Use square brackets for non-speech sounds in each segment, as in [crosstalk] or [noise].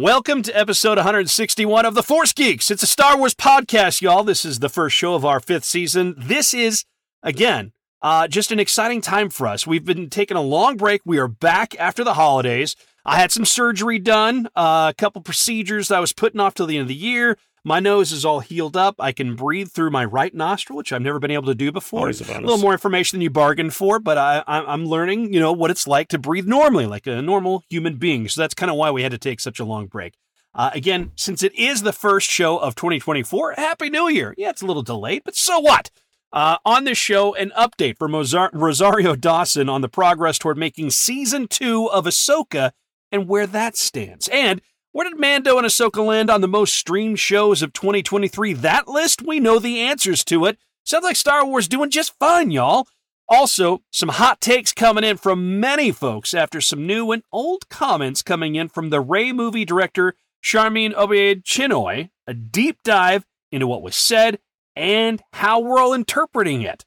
Welcome to episode 161 of The Force Geeks. It's a Star Wars podcast, y'all. This is the first show of our fifth season. This is, again, uh, just an exciting time for us. We've been taking a long break. We are back after the holidays. I had some surgery done, uh, a couple procedures I was putting off till the end of the year. My nose is all healed up. I can breathe through my right nostril, which I've never been able to do before. A little more information than you bargained for, but I, I, I'm learning, you know, what it's like to breathe normally, like a normal human being. So that's kind of why we had to take such a long break. Uh, again, since it is the first show of 2024, Happy New Year. Yeah, it's a little delayed, but so what? Uh, on this show, an update from Mozar- Rosario Dawson on the progress toward making season two of Ahsoka and where that stands. And where did Mando and Ahsoka land on the most streamed shows of 2023? That list, we know the answers to it. Sounds like Star Wars doing just fine, y'all. Also, some hot takes coming in from many folks after some new and old comments coming in from the Rey movie director Sharmeen Obaid Chinoy, a deep dive into what was said and how we're all interpreting it.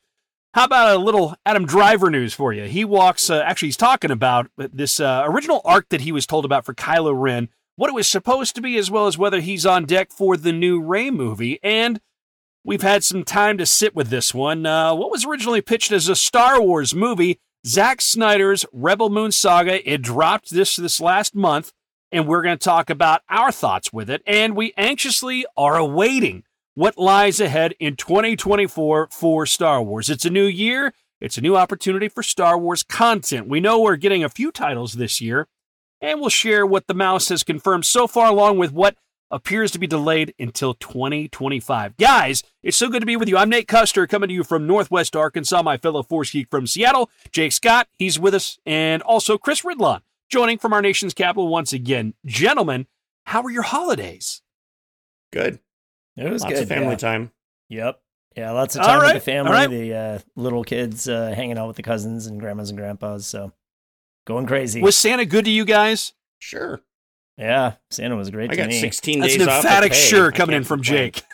How about a little Adam Driver news for you? He walks, uh, actually, he's talking about this uh, original arc that he was told about for Kylo Ren, what it was supposed to be, as well as whether he's on deck for the new Rey movie. And we've had some time to sit with this one. Uh, what was originally pitched as a Star Wars movie, Zack Snyder's Rebel Moon Saga, it dropped this this last month, and we're going to talk about our thoughts with it. And we anxiously are awaiting what lies ahead in 2024 for Star Wars. It's a new year. It's a new opportunity for Star Wars content. We know we're getting a few titles this year, and we'll share what the mouse has confirmed so far, along with what appears to be delayed until 2025. Guys, it's so good to be with you. I'm Nate Custer, coming to you from Northwest Arkansas, my fellow Force Geek from Seattle. Jake Scott, he's with us, and also Chris Ridlon, joining from our nation's capital once again. Gentlemen, how were your holidays? Good. It was Lots good. of family yeah. time. Yep. Yeah, lots of time right, with the family, right. the uh, little kids uh, hanging out with the cousins and grandmas and grandpas. So going crazy. Was Santa good to you guys? Sure. yeah, Santa was great I to got me. 16 That's days an off. of emphatic pay. sure coming in from complain. Jake. [laughs]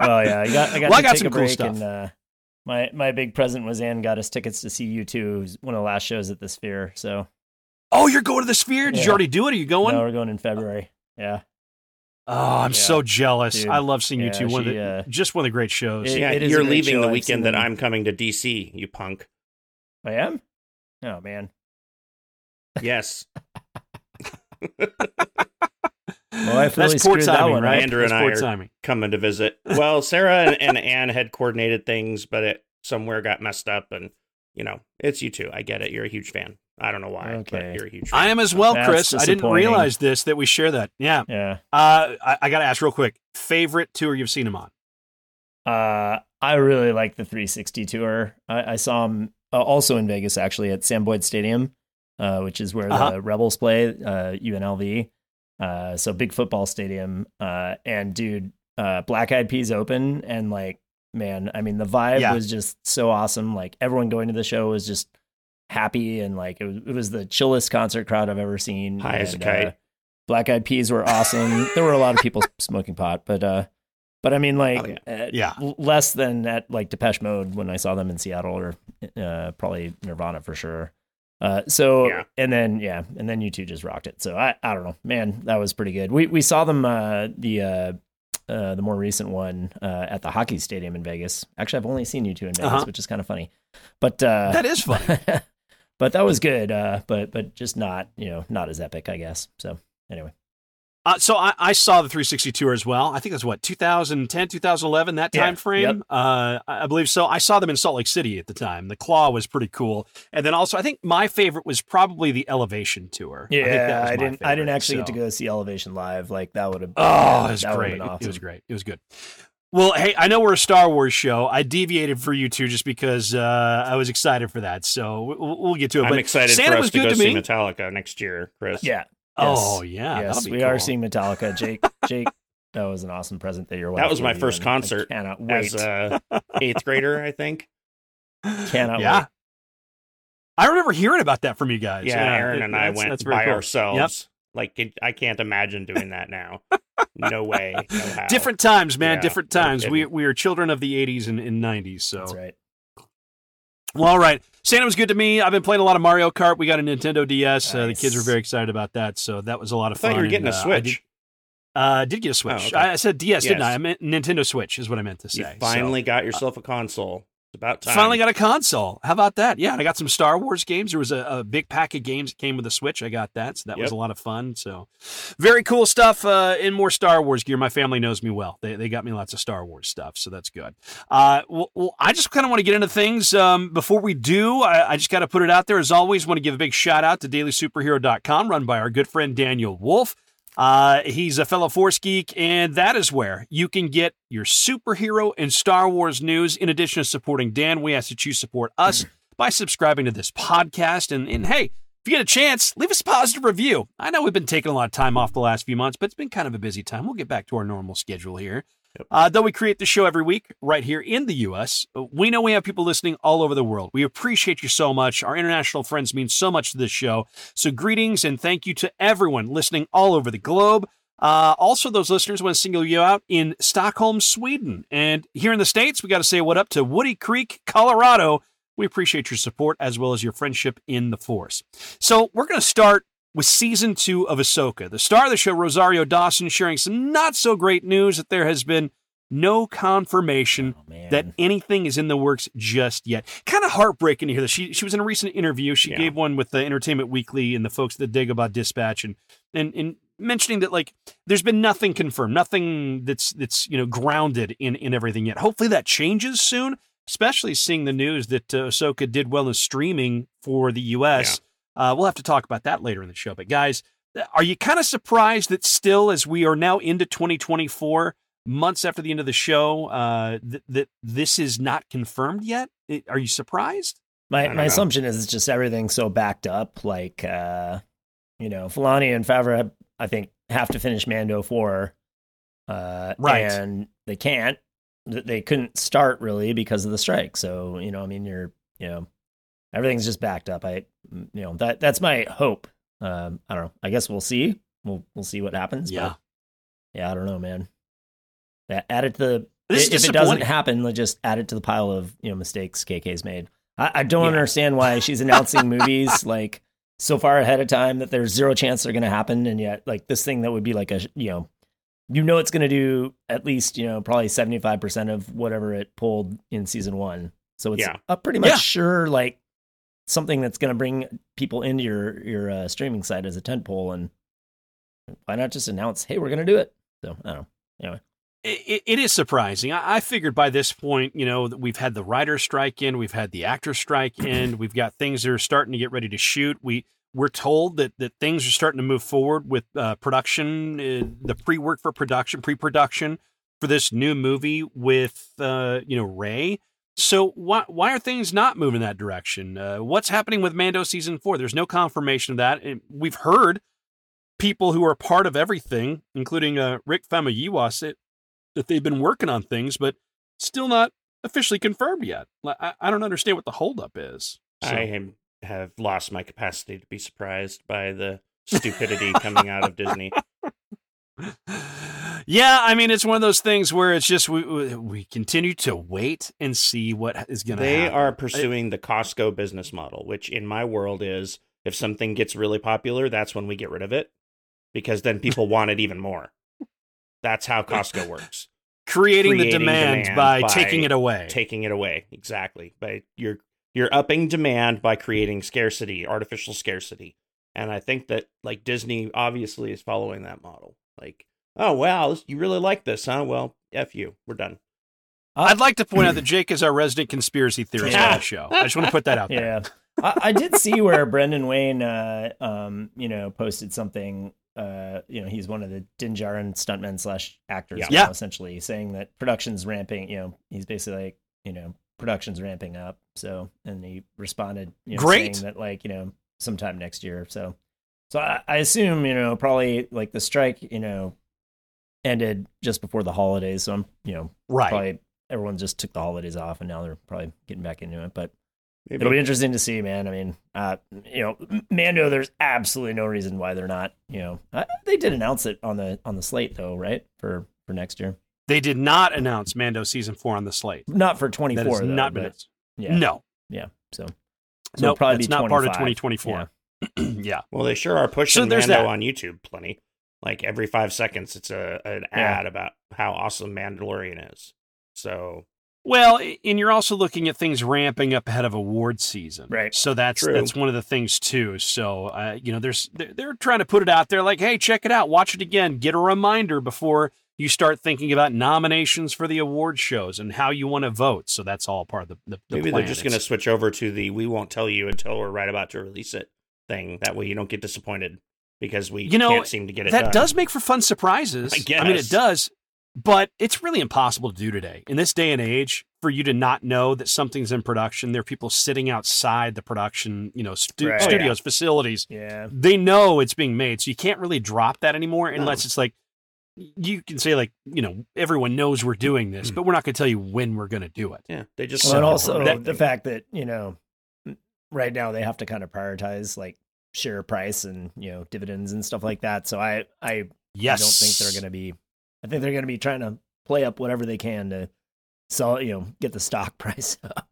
Oh yeah, I got I got Well, I got take some a cool stuff. and uh, my my big present was Ann got us tickets to see U2. One of the last shows at the Sphere. So Oh, you're going to the Sphere? Did you already do it? Are you going? No, we're going in February. Yeah, Oh, I'm Yeah. so jealous. Dude. I love seeing you Yeah, two. One of the, uh, just one of the great shows. It- Yeah, is a you're leaving show. the weekend that. I'm coming to DC, you punk. I am. Oh man. Yes. [laughs] Well, I fully That's poor screwed that timing, one right? up. Andrew That's and I are- timing. coming to visit. [laughs] Well, Sarah and, and Anne had coordinated things, but it somewhere got messed up. And, you know, it's U2. I get it. You're a huge fan. I don't know why, Okay. but you're a huge fan. I am as well, That's Chris. I didn't realize this that we share that. Yeah. Yeah. Uh, I, I got to ask real quick. Favorite tour you've seen him on? Uh, I really like the 360 tour. I, I saw him uh, also in Vegas, actually, at Sam Boyd Stadium, uh, which is where Uh-huh. the Rebels play, uh, UNLV. Uh, so big football stadium. Uh, and dude, uh, Black Eyed Peas open, and like, man, I mean, the vibe Yeah. was just so awesome. Like everyone going to the show was just happy, and like it was, it was the chillest concert crowd I've ever seen. High as a kite. uh, Black Eyed Peas were awesome. there were a lot of people [laughs] smoking pot, but uh, but I mean, like, Oh, uh, Yeah. less than at like Depeche Mode when I saw them in Seattle, or uh, probably Nirvana for sure. Uh, so Yeah. and then yeah, and then U2 just rocked it. So I I don't know, man, that was pretty good. We we saw them uh, the uh, uh, the more recent one uh, at the hockey stadium in Vegas. Actually, I've only seen U2 in Vegas, Uh-huh. which is kind of funny. But uh, That is fun. [laughs] but that was good. Uh, but but just not you know not as epic, I guess. So anyway. Uh, so I, I saw the 360 tour as well. I think that's what 2010, 2011, that Yeah, time frame. yep. Uh, I I believe so. I saw them in Salt Lake City at the time. The Claw was pretty cool, and then also I think my favorite was probably the Elevation tour. I, think that Yeah, was I, didn't. I didn't favorite, actually get to go see Elevation live. Like that would have. Oh, it was great. awesome. It was great. It was good. Well, hey, I know we're a Star Wars show. I deviated for U2 just because uh, I was excited for that. So we'll, we'll get to it. I'm but excited Santa for was us to good go to see. Metallica next year, Chris. Yeah. Oh yeah, yes, that'll be we are seeing Metallica. Jake, [laughs] Jake, that was an awesome present that your wife. That was my gave you, first and I concert cannot wait. As a eighth grader, I think. [laughs] Cannot yeah. wait. I remember hearing about that from you guys. Yeah, Aaron and I went that's very by cool. ourselves. Like, it, I can't imagine doing that now. [laughs] no way. No. Different times, man. Yeah, different no times. we kidding. we are children of the '80s and, and '90s. So That's right. Well, all right. Santa was good to me. I've been playing a lot of Mario Kart. We got a Nintendo DS. Uh, the kids were very excited about that, so that was a lot of I fun. thought you were getting and, a uh, I did, uh, did get a Switch. Oh, okay. I, said DS, didn't I? I meant Nintendo Switch is what I meant to say. you So, finally got yourself a console. About time. finally got a console. How about that? Yeah, and I got some Star Wars games. There was a, a big pack of games that came with the Switch. I got that, so that was a lot of fun. So, very cool stuff. Uh, in more Star Wars gear. My family knows me well. They, they got me lots of Star Wars stuff, so that's good. Uh, well, well, I just kind of want to get into things. Um, before we do, I, I just got to put it out there. As always, want to give a big shout out to DailySuperhero.com, run by our good friend Daniel Wolf. Uh, he's a fellow Force geek, and that is where you can get your superhero and Star Wars news. In addition to supporting Dan, we ask that you support us by subscribing to this podcast. And, and hey, if you get a chance, leave us a positive review. I know we've been taking a lot of time off the last few months, but it's been kind of a busy time. We'll get back to our normal schedule here. Yep. Uh, though we create the show every week right here in the U.S., we know we have people listening all over the world. We appreciate you so much. Our international friends mean so much to this show. So, greetings and thank you to everyone listening all over the globe. Uh, also, those listeners want to single you out in Stockholm, Sweden. And here in the States, we got to say what up to Woody Creek, Colorado. We appreciate your support as well as your friendship in the Force. So, we're going to start with season two of Ahsoka. The star of the show, Rosario Dawson, sharing some not so great news that there has been no confirmation Oh, that anything is in the works just yet. Kind of heartbreaking to hear this. She she was in a recent interview. She Yeah. gave one with the Entertainment Weekly and the folks at the Dagobah Dispatch, and and and mentioning that like there's been nothing confirmed, nothing that's that's you know grounded in in everything yet. Hopefully that changes soon. Especially seeing the news that uh, Ahsoka did well in streaming for the U.S. Uh, we'll have to talk about that later in the show. But guys, are you kind of surprised that still, as we are now into 2024, months after the end of the show, uh, th- that this is not confirmed yet? I- Are you surprised? My my know. assumption is it's just everything's so backed up. Like, uh, you know, Filoni and Favreau, I think, have to finish Mando four, uh, Right. And they can't. They couldn't start really because of the strike. So you know, I mean, you're you know, everything's just backed up. I you know that that's my hope. Um, I don't know. I guess we'll see. We'll we'll see what happens. Yeah. Yeah, I don't know, man. That add it to the This if it doesn't happen, let's just add it to the pile of you know mistakes KK's made. I, I don't Yeah. understand why she's announcing movies [laughs] like so far ahead of time that there's zero chance they're going to happen, and yet like this thing that would be like a you know, you know it's going to do at least you know probably seventy five percent of whatever it pulled in season one. So it's Yeah. a pretty much Yeah. sure like something that's going to bring people into your your uh, streaming site as a tentpole, and why not just announce, hey, we're going to do it? So I don't know. Anyway. It, it is surprising. I, I figured by this point, you know, that we've had the writer strike in, we've had the actor strike [clears throat] in, we've got things that are starting to get ready to shoot. We we're told that that things are starting to move forward with uh, production, uh, the pre work for production, pre production for this new movie with uh, you know Rey. So why why are things not moving that direction? Uh, what's happening with Mando season four? There's no confirmation of that. And we've heard people who are part of everything, including uh, Rick Famuyiwa, say that they've been working on things, but still not officially confirmed yet. I, I don't understand what the holdup is. So- I am, have lost my capacity to be surprised by the stupidity coming out of Disney. [laughs] yeah, I mean, it's one of those things where it's just we we, continue to wait and see what is going to They happen. are pursuing the Costco business model, which in my world is if something gets really popular, that's when we get rid of it because then people want it even more. That's how Costco [laughs] works. creating, the demand, demand by, by taking it away. Taking it away. Exactly. By you're you're upping demand by creating scarcity, artificial scarcity. And I think that like Disney obviously is following that model. Like, oh wow, this- you really like this, huh? Well, F you. We're done. I'd like to point out that [clears throat] Jake is our resident conspiracy theorist Yeah. on the show. I just want to put that out there. Yeah. I, I did see where Brendan Wayne, uh, um, you know, posted something. Uh, you know, he's one of the Din Djarin stuntmen slash actors, Yeah. you Yeah. essentially saying that production's ramping. You know, he's basically like, you know, production's ramping up. So, and he responded, you know, Great. saying that like, you know, sometime next year. So, so I, I assume, you know, probably like the strike, you know, ended just before the holidays. So I'm, you know, Right. probably everyone just took the holidays off and now they're probably getting back into it. But Maybe. It'll be interesting to see, man. I mean, uh, you know, Mando. There's absolutely no reason why they're not. You know, uh, they did announce it on the on the slate though, right? For for next year, They did not announce Mando season four on the slate. not for That 24. has though, not been. but yeah, No. yeah. So So nope, probably that's be not part of 25. 2024. [clears throat] Yeah. Well, they sure are pushing So there's Mando that. on YouTube plenty. Like every five seconds, it's a an Yeah. ad about how awesome Mandalorian is. So Well, and you're also looking at things ramping up ahead of award season, Right. So that's True. that's one of the things too. So uh, you know, there's they're, they're trying to put it out there, like, hey, check it out, watch it again, get a reminder before you start thinking about nominations for the award shows and how you want to vote. So that's all part of the, the, the maybe plan. they're just going to switch over to the "we won't tell you until we're right about to release it" thing. That way, you don't get disappointed because we You know, can't seem to get it that done. does make for fun surprises. [laughs] I guess. I mean, it does, but it's really impossible to do today in this day and age for you to not know that something's in production. There are people sitting outside the production, you know, stu- Right. Oh, studios, facilities. Yeah. They know it's being made, so you can't really drop that anymore No. unless it's like you can say like you know everyone knows we're doing this, Mm. but we're not going to tell you when we're going to do it. Yeah, they just Well, and also permanent the thing. fact that you know, right now they have to kind of prioritize like share price and you know dividends and stuff like that. So I I Yes, I don't think they're going to be. I think they're going to be trying to play up whatever they can to sell. You know, get the stock [laughs] price up.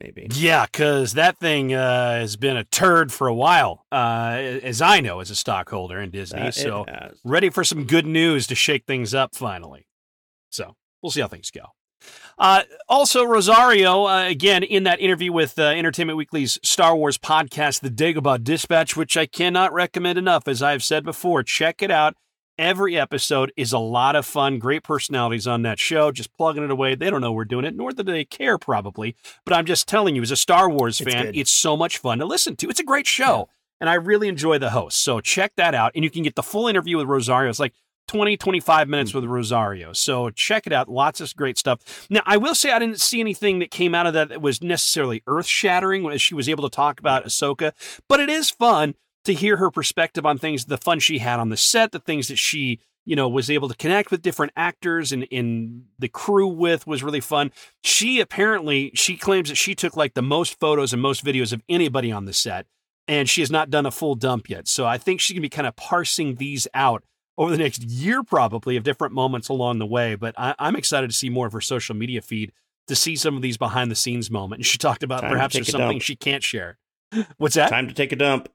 maybe. Yeah, because that thing uh, has been a turd for a while, uh, as I know as a stockholder in Disney. That so ready for some good news to shake things up finally. So we'll see how things go. Uh, also, Rosario, uh, again, in that interview with uh, Entertainment Weekly's Star Wars podcast, The Dagobah Dispatch, which I cannot recommend enough, as I've said before. Check it out. Every episode is a lot of fun. Great personalities on that show, just plugging it away. They don't know we're doing it, nor do they care, probably. But I'm just telling you, as a Star Wars It's fan, good. it's so much fun to listen to. It's a great show and I really enjoy the host. So check that out. And you can get the full interview with Rosario. It's like 20, 25 minutes hmm. with Rosario. So check it out. Lots of great stuff. Now, I will say I didn't see anything that came out of that that was necessarily earth shattering when she was able to talk about hmm. Ahsoka, but it is fun to hear her perspective on things, the fun she had on the set, the things that she you know was able to connect with different actors and in the crew with was really fun she apparently she claims that she took like the most photos and most videos of anybody on the set and she has not done a full dump yet. So I think she's gonna be kind of parsing these out over the next year, probably of different moments along the way. But I, I'm excited to see more of her social media feed to see some of these behind the scenes moments. And she talked about Time perhaps there's something dump. she can't share. [laughs] What's that? Time to take a dump.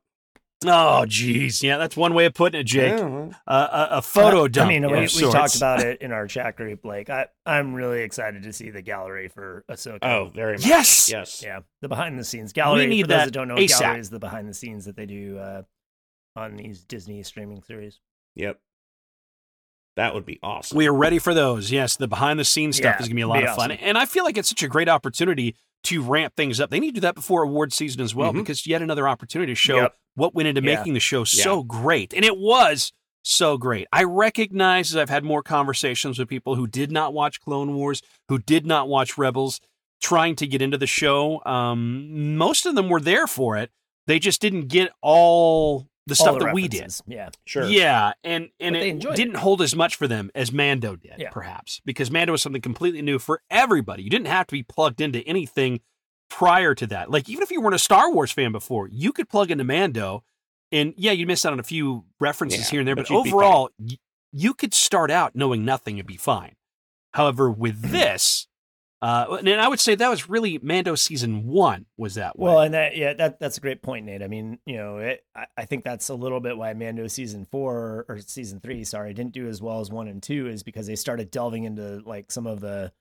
Oh, geez, yeah, that's one way of putting it, Jake. Yeah, Uh, a, a photo Uh, dump. I mean, we, we talked about it in our chat group. Like, I I'm really excited to see the gallery for Ahsoka. oh, very much. Yes. Yes. Yeah, the behind the scenes gallery. We need for those that that don't know, ASAP. gallery is the behind the scenes that they do uh, on these Disney streaming series. Yep. That would be awesome. We are ready for those. Yes, the behind the scenes stuff Yeah, is going to be a lot be of fun. awesome. And I feel like it's such a great opportunity to ramp things up. They need to do that before award season as well, Mhm. because yet another opportunity to show Yep. what went into Yeah. making the show so great. And it was so great. I recognize as I've had more conversations with people who did not watch Clone Wars, who did not watch Rebels, trying to get into the show. Um, most of them were there for it. They just didn't get all the stuff the that we did. Yeah, sure. Yeah, and and But it didn't hold as much for them as Mando did, Yeah. perhaps, because Mando was something completely new for everybody. You didn't have to be plugged into anything prior to that. Like even if you weren't a Star Wars fan before, you could plug into Mando, and yeah, you missed out on a few references Yeah, here and there, but but, overall, you could start out knowing nothing and be fine. However, with [clears throat] this, uh, and I would say that was really Mando season one was that way. Well, and that yeah, that that's a great point, Nate. I mean, you know, it, I, I think that's a little bit why Mando season four or season three, sorry, didn't do as well as one and two, is because they started delving into like some of the,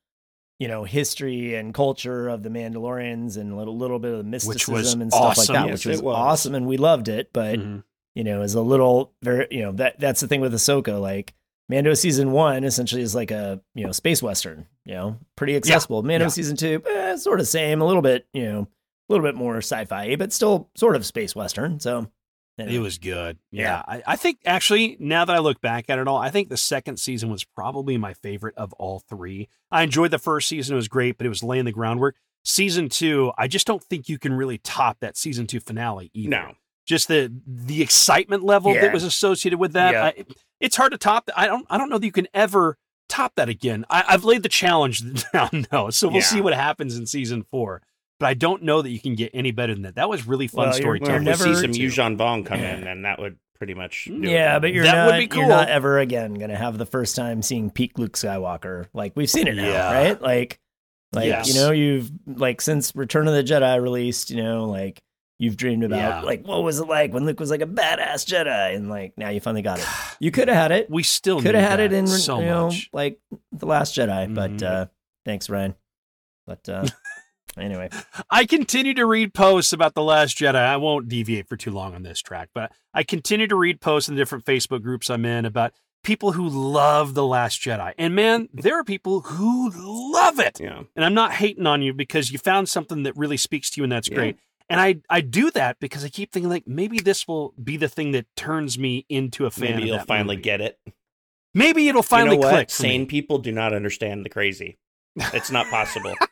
you know, history and culture of the Mandalorians and a little, little bit of the mysticism and stuff awesome. like that, Yes, which was, was. awesome, and we loved it. But Mhm. you know, is a little very, you know, that that's the thing with Ahsoka, like. Mando season one essentially is like a you know space western, you know, pretty accessible. Mando yeah. season two, eh, sort of same, a little bit, you know, a little bit more sci-fi, but still sort of space western. So anyway. It was good. Yeah. Yeah. I, I think actually, now that I look back at it all, I think the second season was probably my favorite of all three. I enjoyed the first season, it was great, but it was laying the groundwork. Season two, I just don't think you can really top that season two finale either. No. Just the the excitement level Yeah. that was associated with that. Yeah. I, it's hard to top. I don't I don't know that you can ever top that again. I, I've laid the challenge [laughs] down though, so we'll Yeah. see what happens in season four. But I don't know that you can get any better than that. That was really fun Well, you're- Well, storytelling. if we see never- some Yuuzhan Vong come Yeah. in, then that would pretty much. Do yeah, it. but you're That not would be you're not ever again gonna have the first time seeing peak Luke Skywalker. Like we've seen it now, Yeah. right? Like like Yes. you know, you've like since Return of the Jedi released, you know, like you've dreamed about. Yeah. Like, what was it like when Luke was like a badass Jedi? And like, now you finally got it. [sighs] You could have had it. We still Could have had it in, so you know, much. like The Last Jedi. Mhm. But uh, thanks, Rian. But uh, [laughs] anyway, I continue to read posts about The Last Jedi. I won't deviate for too long on this track, but I continue to read posts in the different Facebook groups I'm in about people who love The Last Jedi. And man, there are people who love it. Yeah. And I'm not hating on you because you found something that really speaks to you and that's Yeah. great. And I, I do that because I keep thinking like maybe this will be the thing that turns me into a fan. Maybe of you'll that finally movie. get it. Maybe it'll finally you know what? click. for me. Sane people do not understand the crazy. It's not possible. [laughs]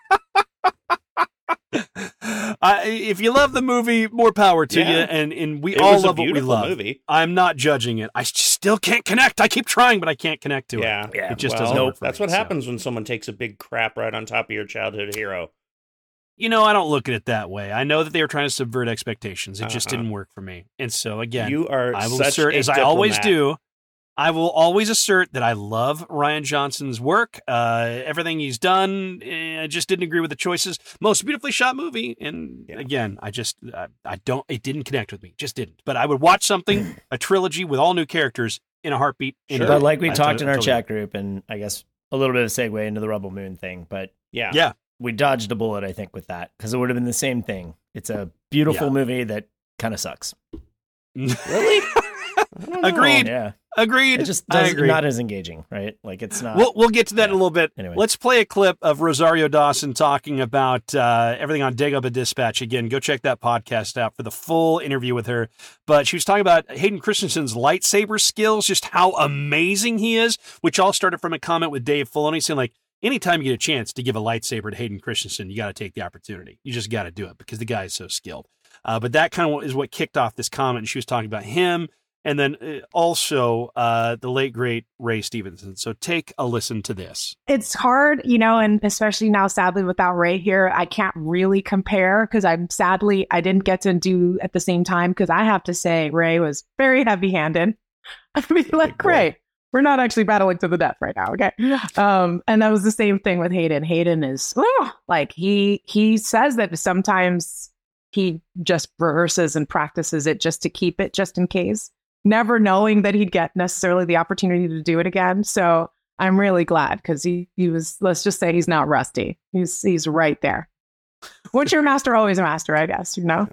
Uh, if you love the movie, more power to Yeah. you. And and we it all love what we love. movie. I'm not judging it. I still can't connect. I keep trying, but I can't connect to Yeah. it. yeah, It just well, doesn't work. That's me, what so. happens when someone takes a big crap right on top of your childhood hero. You know, I don't look at it that way. I know that they were trying to subvert expectations. It just Uh-huh. didn't work for me. And so again, you are I will such assert, a as I always do, I will always assert that I love Rian Johnson's work. Uh, everything he's done, eh, I just didn't agree with the choices. Most beautifully shot movie, and Yeah. again, I just I, I don't. It didn't connect with me. Just didn't. But I would watch something, [clears throat] a trilogy with all new characters in a heartbeat. in a Sure. but like we I talked to- in our totally- chat group, and I guess a little bit of a segue into the Rebel Moon thing, but Yeah. Yeah. We dodged a bullet, I think, with that because it would have been the same thing. It's a beautiful Yeah. movie that kind of sucks. Really? [laughs] I don't know. Agreed. Yeah, Agreed. it just does agree. not as engaging, right? Like it's not. We'll we'll get to that in a little bit. Anyway. Let's play a clip of Rosario Dawson talking about uh, everything on Dagobah Dispatch. Again, go check that podcast out for the full interview with her. But she was talking about Hayden Christensen's lightsaber skills, just how amazing he is, which all started from a comment with Dave Filoni saying like. Anytime you get a chance to give a lightsaber to Hayden Christensen, you got to take the opportunity. You just got to do it because the guy is so skilled. Uh, but that kind of is what kicked off this comment. And she was talking about him and then uh, also uh, the late great Ray Stevenson. So take a listen to this. it's hard, you know, and especially now, sadly, without Ray here, I can't really compare because I'm sadly I didn't get to do at the same time because I have to say Ray was very heavy handed. [laughs] I mean, like boy. Ray, we're not actually battling to the death right now, okay? Um, and that was the same thing with Hayden. Hayden is oh, like he he says that sometimes he just rehearses and practices it just to keep it just in case, never knowing that he'd get necessarily the opportunity to do it again. So I'm really glad because he he was let's just say he's not rusty. He's he's right there. Once you're a master, always a master, I guess, you know?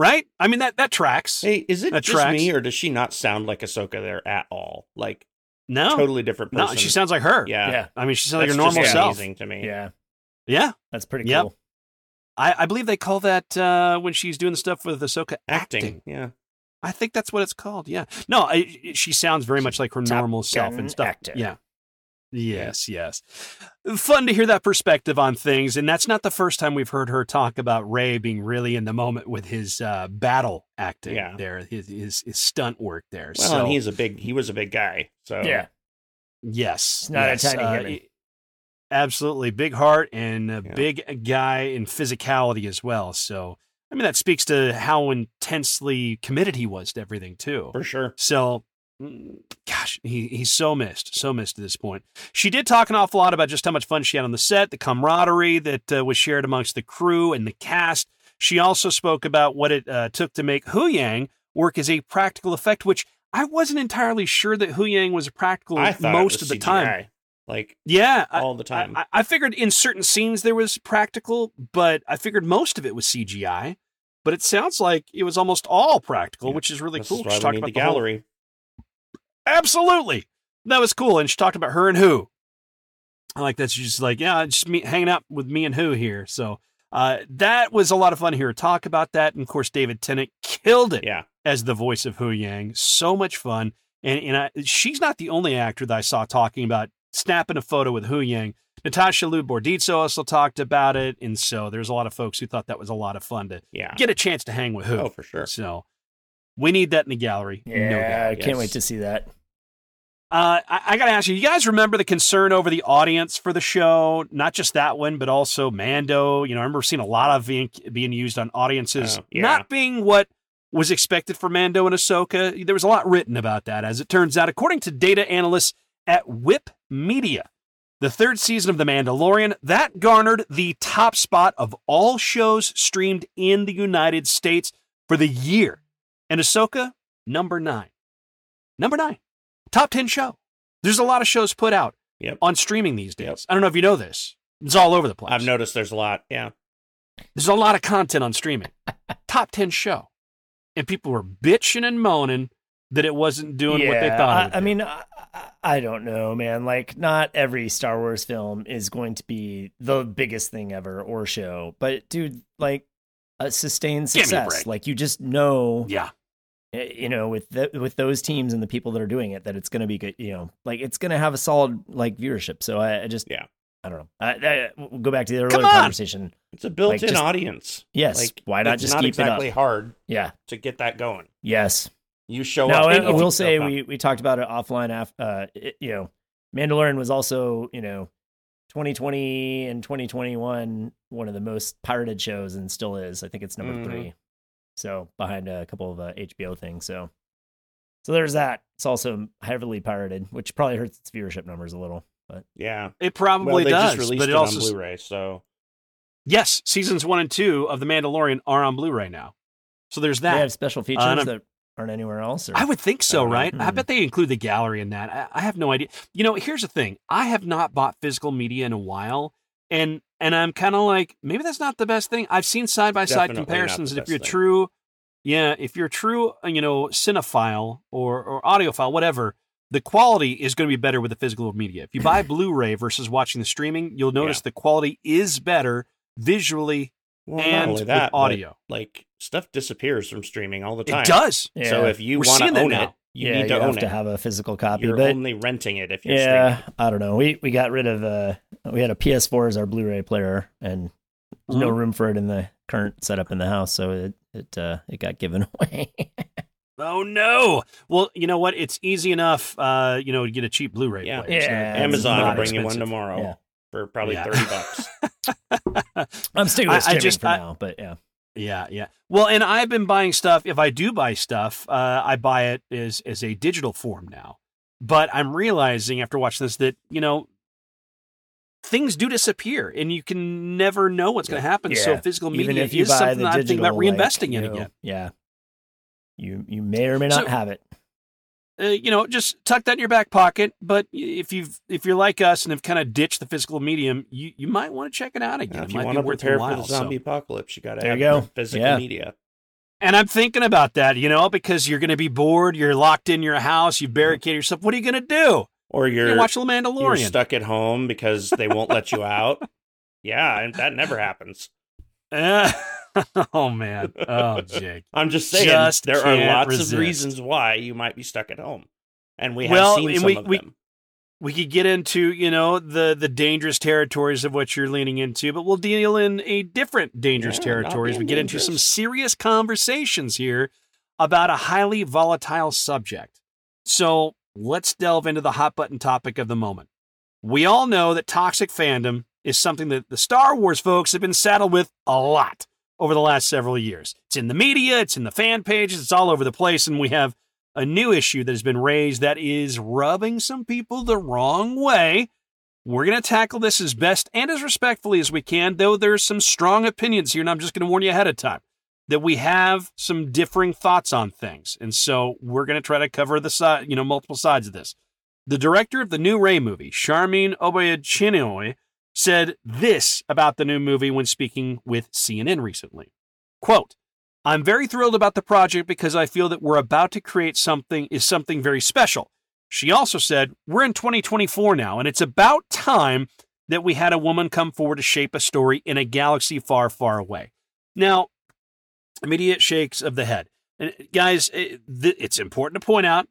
Right? I mean that that tracks. Hey, is it That just tracks. me or does she not sound like Ahsoka there at all? Like no, totally different person. no, she sounds like her. Yeah. yeah, I mean, she sounds like her normal just self. amazing to me. yeah, Yeah, that's pretty Yep. cool. I, I believe they call that uh, when she's doing the stuff with Ahsoka Acting. acting. Yeah. I think that's what it's called. Yeah. No, I, she sounds very much like her Top normal self and stuff. actor. Yeah. Yes, yes. Fun to hear that perspective on things. And that's not the first time we've heard her talk about Ray being really in the moment with his uh, battle acting Yeah. there, his, his, his stunt work there. Well, so, and he's a big he was a big guy. So Yeah, yes. Not a tiny uh, human. Absolutely. Big heart and a Yeah. big guy in physicality as well. So, I mean, that speaks to how intensely committed he was to everything, too. for sure. So, gosh, he, he's so missed, so missed at this point. She did talk an awful lot about just how much fun she had on the set, the camaraderie that uh, was shared amongst the crew and the cast. She also spoke about what it uh, took to make Hu Yang work as a practical effect, which I wasn't entirely sure that Hu Yang was a practical I most it of was the time. Like Yeah, I- all the time. I, I figured in certain scenes there was practical, but I figured most of it was CGI. But it sounds like it was almost all practical, Yeah, which is really this cool. is why we need the the whole- gallery. Absolutely. That was cool. And she talked about her and who. I like that. She's just like, yeah, just me hanging out with me and who here. So uh, that was a lot of fun to hear her talk about that. And of course, David Tennant killed it Yeah. as the voice of Hu Yang. So much fun. And, and I, she's not the only actor that I saw talking about snapping a photo with Hu Yang. Natasha Liu Bordizzo also talked about it. And so there's a lot of folks who thought that was a lot of fun to Yeah. get a chance to hang with Hu. Oh, for sure. So we need that in the gallery. no doubt. Yeah, I can't yes. wait to see that. Uh, I, I got to ask you, you guys remember the concern over the audience for the show? Not just that one, but also Mando. You know, I remember seeing a lot of being, being used on audiences Oh, yeah. not being what was expected for Mando and Ahsoka. There was a lot written about that, as it turns out. According to data analysts at Whip Media, the third season of The Mandalorian, that garnered the top spot of all shows streamed in the United States for the year. And Ahsoka, number nine. Number nine. Top 10 show. There's a lot of shows put out Yep. on streaming these days. Yep. I don't know if you know this. It's all over the place. I've noticed there's a lot. Yeah. There's a lot of content on streaming. [laughs] Top 10 show. And people were bitching and moaning that it wasn't doing what they thought it I, I mean, I, I- don't know, man. Like, not every Star Wars film is going to be the biggest thing ever or show, but dude, like a sustained me a success. Like, you just know, yeah. Eh, you know, with the, with those teams and the people that are doing it, that it's going to be good. You know, like it's going to have a solid like viewership. So I, I just, Yeah. I don't know. I, I, we'll go back to the earlier conversation. It's a built-in just- audience. Yes, Like, why not just not keep exactly it up? hard Yeah. to get that going. Yes. You show No, up. I, and I you will say we we talked about it offline. Af, uh, it- you know, Mandalorian was also you know, 2020 and 2021 one of the most pirated shows and still is. I think it's number Mhm. three. So behind a couple of uh, HBO things. So so there's that. It's also heavily pirated, which probably hurts its viewership numbers a little. But Yeah. It probably well, they does. just released but it, it, also on Blu-ray, so Yes, seasons 1 and 2 of The Mandalorian are on Blu-ray now. So there's they that. have special features and I'm- that aren't anywhere else. Or? I would think so, don't know. right? I Hmm. bet they include the gallery in that. I, I have no idea. You know, here's the thing: I have not bought physical media in a while, and and I'm kind of like, maybe that's not the best thing. I've seen side by side comparisons, and if you're thing. true, yeah, if you're true, uh, you know, cinephile or or audiophile, whatever. The quality is going to be better with the physical media. If you buy [clears throat] Blu-ray versus watching the streaming, you'll notice the quality is better visually well, not and only with that, but, audio. like stuff disappears from streaming all the time. It does. Yeah. So if you We're want seeing to that own it, you yeah, need to you own have it. to have a physical copy. You're but only renting it if you're yeah, streaming. I don't know. We we got rid of uh we had a PS4 as our Blu-ray player, and there's no Mhm. room for it in the current setup in the house, so it it uh it got given [laughs] away. Oh no! Well, you know what? It's easy enough, uh, you know, to get a cheap Blu-ray. Yeah. player. It's Yeah, not- Amazon will not bring you one tomorrow Yeah. for probably Yeah. thirty bucks. [laughs] I'm sticking I- I with streaming just- for I- now, but yeah, Yeah, yeah. Well, and I've been buying stuff. If I do buy stuff, uh, I buy it as as a digital form now. But I'm realizing after watching this that you know things do disappear, and you can never know what's going to happen. So Yeah. physical even media if you is something the that I'm thinking about reinvesting like, in know, again. yeah, you you may or may not So- have it. uh, you know, just tuck that in your back pocket. But if you've if you're like us and have kind of ditched the physical medium, you you might want to check it out again. Now, if you want to prepare for the so- zombie apocalypse, you got to There have you go. physical Yeah. media. And I'm thinking about that, you know, because you're going to be bored. You're locked in your house. You barricade yourself. What are you going to do? Or You're you're to watch The you're Mandalorian. stuck at home because they won't let you out. [laughs] Yeah, and that never happens. [laughs] Oh man. Oh, Jake. [laughs] I'm just saying Just there are lots resist. of reasons why you might be stuck at home, and we have Well, seen some we- of we- them. We could get into, you know, the the dangerous territories of what you're leaning into, but we'll deal in a different dangerous Yeah, territories. We get into some serious conversations here about a highly volatile subject. So let's delve into the hot button topic of the moment. We all know that toxic fandom is something that the Star Wars folks have been saddled with a lot over the last several years. It's in the media, it's in the fan pages, it's all over the place, and we have a new issue that has been raised that is rubbing some people the wrong way. We're going to tackle this as best and as respectfully as we can, though there's some strong opinions here, and I'm just going to warn you ahead of time that we have some differing thoughts on things. And so we're going to try to cover the side, you know, multiple sides of this. The director of the new Rey movie, Sharmeen Obaid Chinoy, said this about the new movie when speaking with CNN recently. Quote, I'm very thrilled about the project because I feel that we're about to create something is something very special. She also said, We're in 2024 now, and it's about time that we had a woman come forward to shape a story in a galaxy far, far away. Now, immediate shakes of the head. And guys, it, th- it's important to point out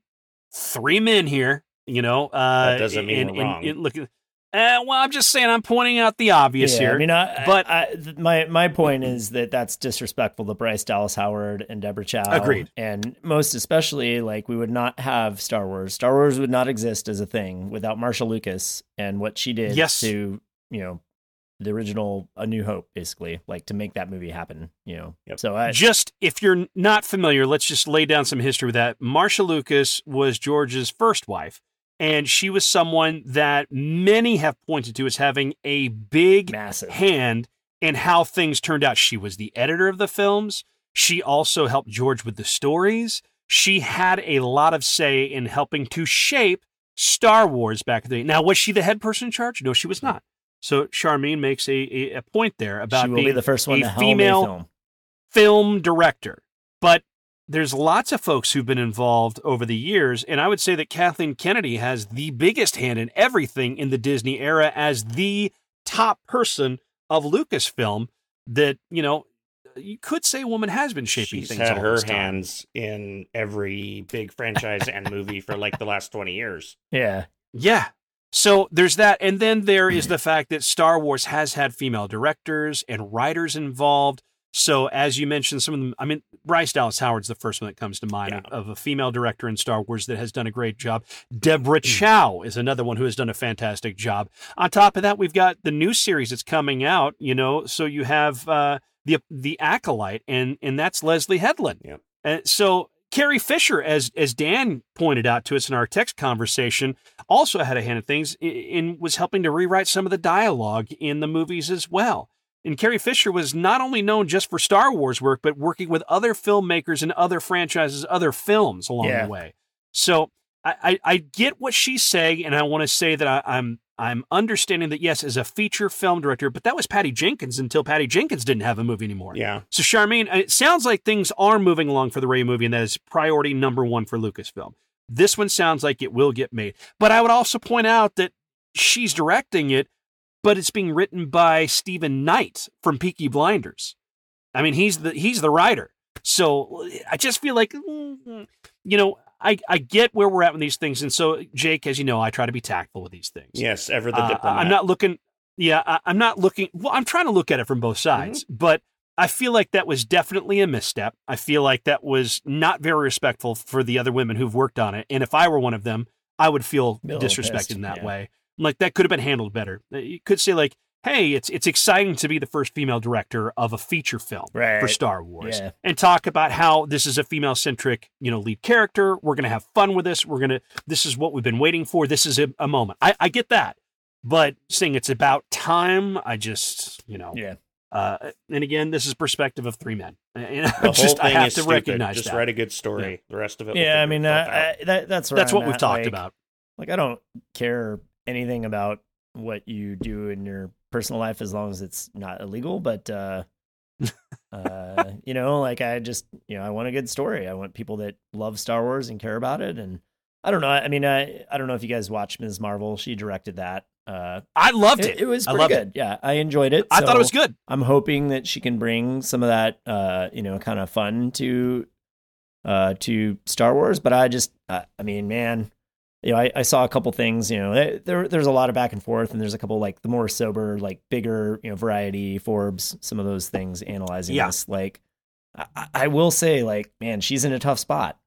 three men here, you know. Uh, That doesn't mean in- we're in- wrong. in- look, uh, well, I'm just saying, I'm pointing out the obvious yeah, here. I mean, I, but- I, th- my my point is that that's disrespectful to Bryce Dallas Howard and Deborah Chow. Agreed. And most especially, like we would not have Star Wars. Star Wars would not exist as a thing without Marsha Lucas and what she did Yes. to you know the original A New Hope, basically, like to make that movie happen. You know, Yep. so I just if you're not familiar, let's just lay down some history with that. Marsha Lucas was George's first wife, and she was someone that many have pointed to as having a big massive. hand in how things turned out. She was the editor of the films. She also helped George with the stories. She had a lot of say in helping to shape Star Wars back in the day. Now, was she the head person in charge? No, she was hmm. not. So Sharmeen makes a, a, a point there about she will being be the first one a female film. film director. But there's lots of folks who've been involved over the years, and I would say that Kathleen Kennedy has the biggest hand in everything in the Disney era as the top person of Lucasfilm. That you know, you could say a woman has been shaping She's things. had all her this time. hands in every big franchise and movie for like the last 20 years. [laughs] Yeah. Yeah. So there's that. And then there is the fact that Star Wars has had female directors and writers involved. So as you mentioned, some of them, I mean, Bryce Dallas Howard's the first one that comes to mind Yeah. of, of a female director in Star Wars that has done a great job. Deborah Chow is another one who has done a fantastic job. On top of that, we've got the new series that's coming out, you know, so you have uh, the the Acolyte, and and that's Leslie Headland. Yep. And so Carrie Fisher, as as Dan pointed out to us in our text conversation, also had a hand in things and was helping to rewrite some of the dialogue in the movies as well. And Carrie Fisher was not only known just for Star Wars work, but working with other filmmakers and other franchises, other films along Yeah. the way. So I, I, I get what she's saying, and I want to say that I, I'm I'm understanding that yes, as a feature film director, but that was Patty Jenkins until Patty Jenkins didn't have a movie anymore. Yeah. So Sharmeen, it sounds like things are moving along for the Rey movie, and that is priority number one for Lucasfilm. This one sounds like it will get made. But I would also point out that she's directing it, but it's being written by Steven Knight from Peaky Blinders. I mean, he's the he's the writer. So I just feel like, mm, you know, I, I get where we're at with these things. And so, Jake, as you know, I try to be tactful with these things. Yes, ever the Uh, diplomat. I'm not looking. Yeah, I, I'm not looking. Well, I'm trying to look at it from both sides, but I feel like that was definitely a misstep. I feel like that was not very respectful for the other women who've worked on it. And if I were one of them, I would feel Be disrespected pissed, in that yeah. way. Like that could have been handled better. Uh, You could say like, "Hey, it's it's exciting to be the first female director of a feature film for Star Wars," Yeah. and talk about how this is a female centric, you know, lead character. We're gonna have fun with this. We're gonna. This is what we've been waiting for. This is a, a moment. I, I get that, but saying it's about time, I just, you know, Yeah. uh, and again, this is perspective of three men. [laughs] And the I whole just I thing have is to stupid. recognize Just that. write a good story. The rest of it. Yeah, I mean, uh. I, that, that's That's I'm what we've talked like- about. Like, I don't care anything about what you do in your personal life as long as it's not illegal. But, uh, [laughs] uh, you know, like I just, you know, I want a good story. I want people that love Star Wars and care about it. And I don't know. I mean, I, I don't know if you guys watched Ms. Marvel. She directed that. Uh, I loved it, it. it was pretty good. Yeah, I enjoyed it. I thought it was good. I'm hoping that she can bring some of that, uh, you know, kind of fun to, uh, to Star Wars. But I just, I mean, man, you know, I, I saw a couple things. You know, there- there there's a lot of back and forth, and there's a couple like the more sober, like bigger, you know, Variety, Forbes, some of those things analyzing Yeah. this. Like, I, I- will say, like, man, she's in a tough spot.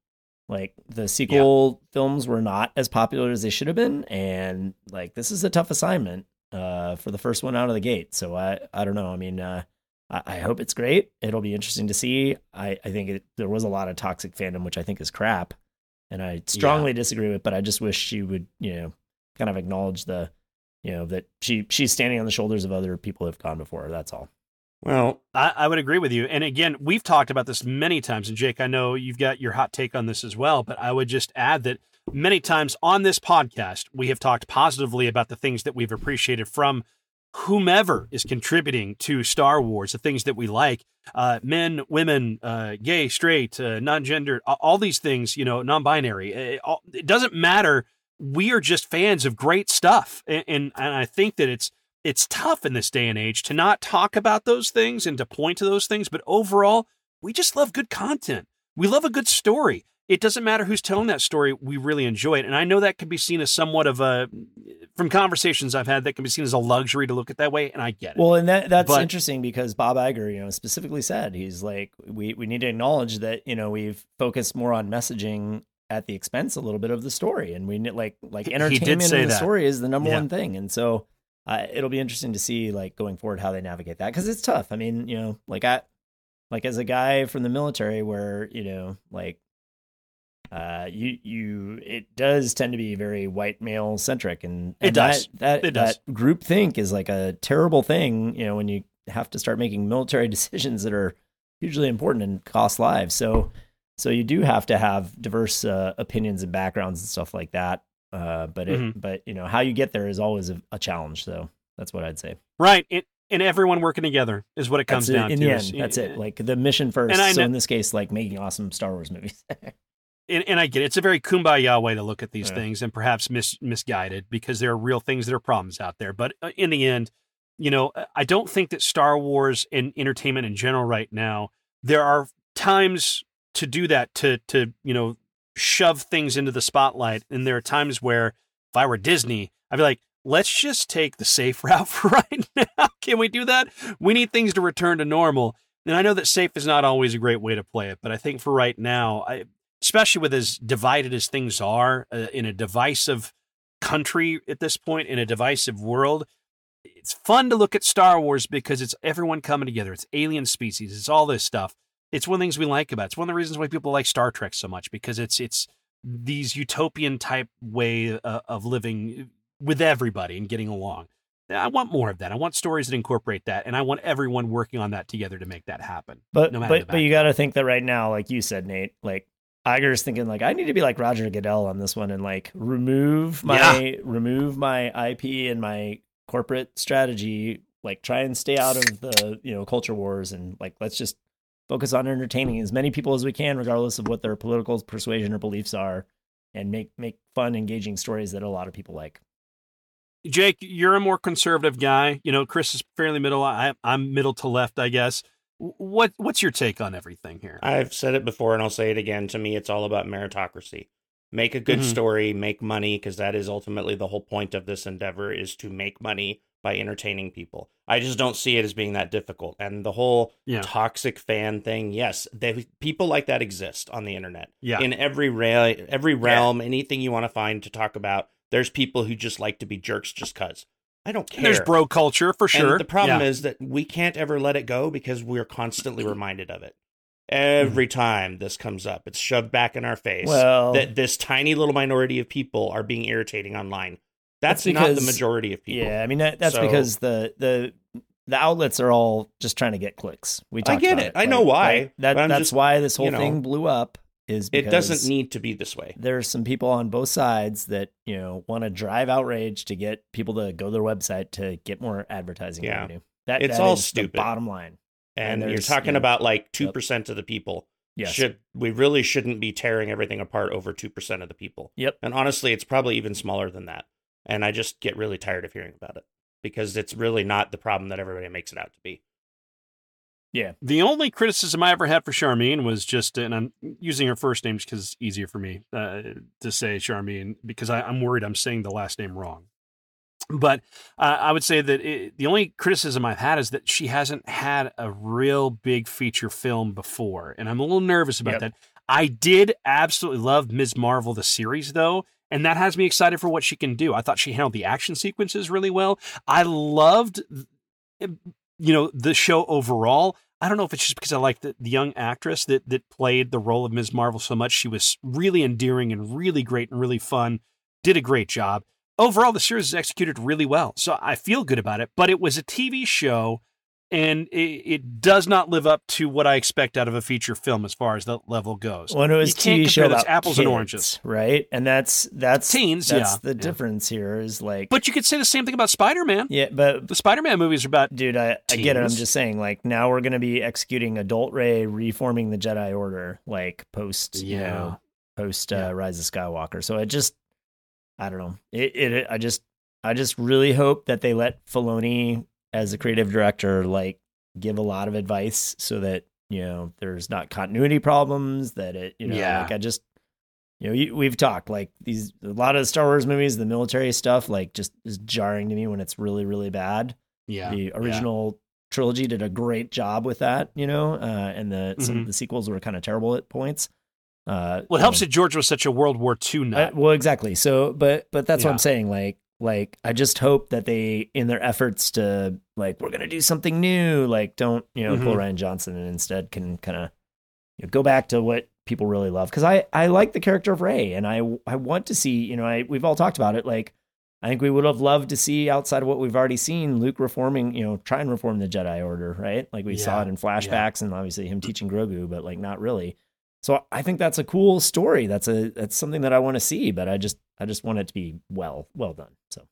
Like the sequel films were not as popular as they should have been, and like this is a tough assignment uh, for the first one out of the gate. So I I don't know. I mean, uh, I, I hope it's great. It'll be interesting to see. I I think it, there was a lot of toxic fandom, which I think is crap, and I strongly disagree with. But I just wish she would you know kind of acknowledge the you know that she she's standing on the shoulders of other people who've gone before her. That's all. well, I, I would agree with you. And again, we've talked about this many times. And Jake, I know you've got your hot take on this as well, but I would just add that many times on this podcast, we have talked positively about the things that we've appreciated from whomever is contributing to Star Wars, the things that we like, uh, men, women, uh, gay, straight, uh, non-gendered, a- all these things, you know, non-binary. It, all- it doesn't matter. We are just fans of great stuff, and, and and I think that it's it's tough in this day and age to not talk about those things and to point to those things. But overall, we just love good content. We love a good story. It doesn't matter who's telling that story. We really enjoy it. And I know that can be seen as somewhat of a, from conversations I've had, that can be seen as a luxury to look at that way. And I get it. Well, and that that's But- interesting because Bob Iger, you know, specifically said he's like we we need to acknowledge that you know we've focused more on messaging at the expense a little bit of the story, and we need like like He- he did entertainment in the that. story is the number Yeah. one thing, and so uh, it'll be interesting to see like going forward how they navigate that because it's tough. I mean, you know, like I like as a guy from the military where you know like uh you you it does tend to be very white male centric and, It does. that that, It does. that group think is like a terrible thing you know when you have to start making military [laughs] decisions that are hugely important and cost lives. So so you do have to have diverse uh, opinions and backgrounds and stuff like that. Uh, but it, Mhm. but you know how you get there is always a, a challenge. So that's what I'd say. Right. It, and everyone working together is what it comes That's it. down in to. the end. That's it. Like the mission first. And I so kn- in this case, like making awesome Star Wars movies. [laughs] and, and I get it. It's a very kumbaya way to look at these Yeah. things and perhaps mis- misguided because there are real things that are problems out there. But uh, in the end, you know, I don't think that Star Wars and entertainment in general right now, there are times to do that, to, to, you know, shove things into the spotlight. And there are times where if I were Disney, I'd be like, let's just take the safe [laughs] route for right now. Can we do that? We need things to return to normal. And I know that safe is not always a great way to play it, but I think for right now, I, especially with as divided as things are uh, in a divisive country at this point, in a divisive world, it's fun to look at Star Wars because it's everyone coming together. It's alien species. It's all this stuff. It's one of the things we like about it. It's one of the reasons why people like Star Trek so much because it's it's these utopian type way uh, of living with everybody and getting along. I want more of that. I want stories that incorporate that, and I want everyone working on that together to make that happen. But No matter but but you got to think that right now, like you said, Nate, like Iger's thinking like I need to be like Roger Goodell on this one and like remove my remove my IP and my corporate strategy, like try and stay out of the you know culture wars and like let's just focus on entertaining as many people as we can, regardless of what their political persuasion or beliefs are, and make make fun, engaging stories that a lot of people like. Jake, you're a more conservative guy. You know, Chris is fairly middle. I, I'm middle to left, I guess. What What's your take on everything here? I've said it before and I'll say it again. To me, it's all about meritocracy. Make a good Mhm. story, make money, because that is ultimately the whole point of this endeavor is to make money by entertaining people. I just don't see it as being that difficult. And the whole Yeah. toxic fan thing, yes, they, people like that exist on the internet. Yeah. In every ra- every realm, anything you want to find to talk about, there's people who just like to be jerks just cuz. I don't care. And There's bro culture for sure. And the problem Yeah. is that we can't ever let it go because we're constantly mm-hmm. reminded of it. Mm-hmm. Every time this comes up, it's shoved back in our face Well, that this tiny little minority of people are being irritating online. That's, That's not the majority of people. Yeah, I mean that, that's So- because the the the outlets are all just trying to get clicks. We I get about it. I know why, That that's just- why this whole you know, thing blew up. Is It doesn't need to be this way. There's some people on both sides that you know want to drive outrage to get people to go to their website to get more advertising Yeah. revenue. That It's that all stupid. bottom line. And, And you're talking yeah. about like 2% of the people. Yes. Should we really shouldn't be tearing everything apart over 2% of the people. Yep. And honestly, it's probably even smaller than that. And I just get really tired of hearing about it because it's really not the problem that everybody makes it out to be. Yeah. the only criticism I ever had for Sharmeen was just, and I'm using her first name because it's easier for me uh, to say Sharmeen because I, I'm worried I'm saying the last name wrong. But uh, I would say that it, the only criticism I've had is that she hasn't had a real big feature film before, and I'm a little nervous about Yep. that. I did absolutely love Ms. Marvel the series though, and that has me excited for what she can do. I thought she handled the action sequences really well. I loved, you know, the show overall. I don't know if it's just because I like the, the young actress that that played the role of Ms. Marvel so much. She was really endearing and really great and really fun. Did a great job. Overall, the series is executed really well, so I feel good about it. But it was a TV show, and it, it does not live up to what I expect out of a feature film as far as that level goes. When it was You TV show about apples and oranges. right? And that's that's Teens, That's yeah, the yeah. difference here is like, But you could say the same thing about Spider Man. yeah, but The Spider Man movies are about dude, I, I get it. I'm just saying, like now we're gonna be executing Adult Rey reforming the Jedi Order, like post, you Yeah. know, post Yeah. uh, Rise of Skywalker. So I just, I don't know. It, it, I just, I just really hope that they let Filoni as a creative director, like, give a lot of advice so that you know there's not continuity problems. That it, you know, Yeah. like I just. You know, you, we've talked like these a lot of Star Wars movies, the military stuff, like just is jarring to me when it's really, really bad yeah the original trilogy did a great job with that, you know, uh, and the some Mhm. of the sequels were kind of terrible at points. Uh, Well, it helps know, that George was such a World War II uh, nut. well, exactly. So, but but that's what I'm saying. Like, like I just hope that they, in their efforts to like, we're gonna do something new, like, don't you know, pull Mhm. Rian Johnson and instead can kind of you know, go back to what people really love because I I like the character of Rey and I I want to see you know I we've all talked about it like I think we would have loved to see outside of what we've already seen, Luke reforming, you know, try and reform the Jedi Order, right? Like we saw it in flashbacks and obviously him teaching Grogu, but like not really. So I think that's a cool story. That's a that's something that I want to see, but I just I just want it to be well well done. So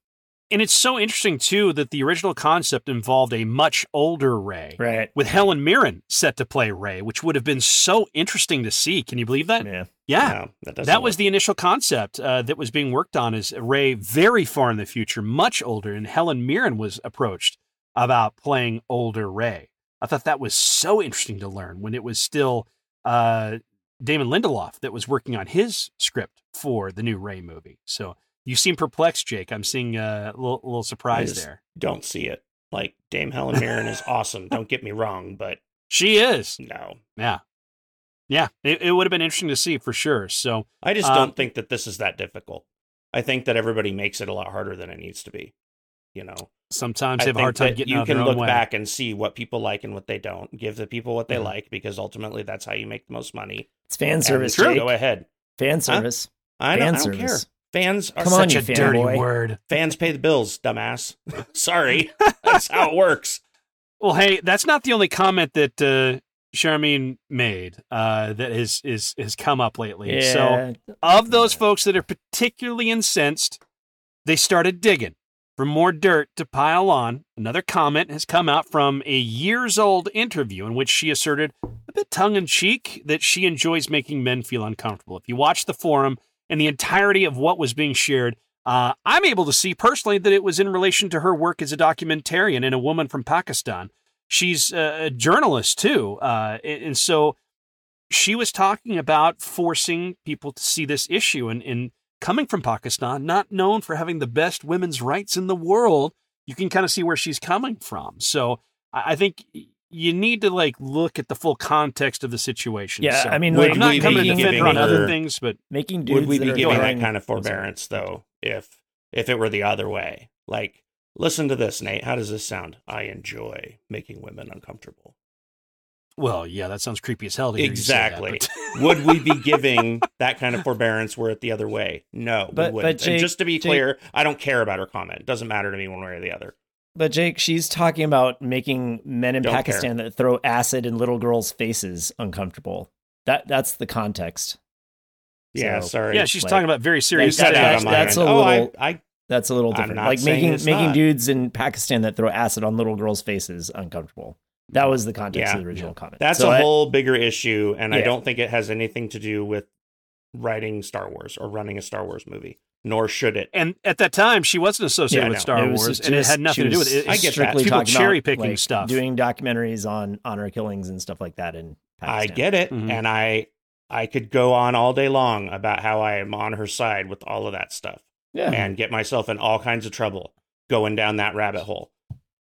And it's so interesting too that the original concept involved a much older Rey. right, With Helen Mirren set to play Rey, which would have been so interesting to see. Can you believe that? yeah, Yeah. No, that That was work. the initial concept uh, that was being worked on as Rey very far in the future, much older, and Helen Mirren was approached about playing older Rey. I thought that was so interesting to learn when it was still uh, Damon Lindelof that was working on his script for the new Rey movie. So you seem perplexed, Jake. I'm seeing a little, little surprise just- there. don't see it. Like Dame Helen [laughs] Mirren is awesome. Don't get me wrong, but She is. no, Yeah. Yeah. It, it would have been interesting to see for sure. So I just Um, don't think that this is that difficult. I think that everybody makes it a lot harder than it needs to be. You know, sometimes I have a hard time getting you out can their own look way. back and see what people like and what they don't. Give the people what they Mhm. like because ultimately that's how you make the most money. it's fan service. so Jake. Go ahead. Fan service. I don't, Fan I don't care. Fans are Come on, Such you a dirty fanboy. word. fans pay the bills, dumbass. [laughs] [laughs] Sorry, that's how it works. Well, hey, that's not the only comment that uh, Sharmeen made uh, that is is has come up lately. So, of those folks that are particularly incensed, they started digging for more dirt to pile on. Another comment has come out from a years old interview in which she asserted, a bit tongue in cheek, that she enjoys making men feel uncomfortable. If you watch the forum and the entirety of what was being shared, uh, I'm able to see personally that it was in relation to her work as a documentarian and a woman from Pakistan. She's a journalist too, uh, and, and so she was talking about forcing people to see this issue and, and coming from Pakistan, not known for having the best women's rights in the world, you can kind of see where she's coming from. So I, I think you need to like look at the full context of the situation. Yeah, So I mean, like I'm not coming to be defend her on other things, but making dudes Would we be giving that kind of forbearance though if if it were the other way? Like, listen to this, Nate. How does this sound? I enjoy making women uncomfortable. Well, yeah, that sounds creepy as hell. To hear you say that, Exactly. but- [laughs] Would we be giving that kind of forbearance were it the other way? No, But- we wouldn't. but and Jake- just to be Jake- clear, I don't care about her comment. It doesn't matter to me one way or the other. But Jake, she's talking about making men in Don't Pakistan that throw acid in little girls' faces uncomfortable. That that's the context. Yeah, So, sorry. yeah, she's like- talking about very serious You said that- stuff. on that's end. a oh, little- I, I That's a little different. Like making making not. dudes in Pakistan that throw acid on little girls' faces uncomfortable. That was the context Yeah. of the original comment. That's So a I- whole bigger issue, and I don't think it has anything to do with writing Star Wars or running a Star Wars movie, nor should it. And at that time, she wasn't associated Yeah, with. Star Wars, just- and it had nothing she to do with it. I It's get that. people cherry picking like, stuff. doing documentaries on honor killings and stuff like that And I get it, Mhm. and I I could go on all day long about how I am on her side with all of that stuff, Yeah. and get myself in all kinds of trouble going down that rabbit hole.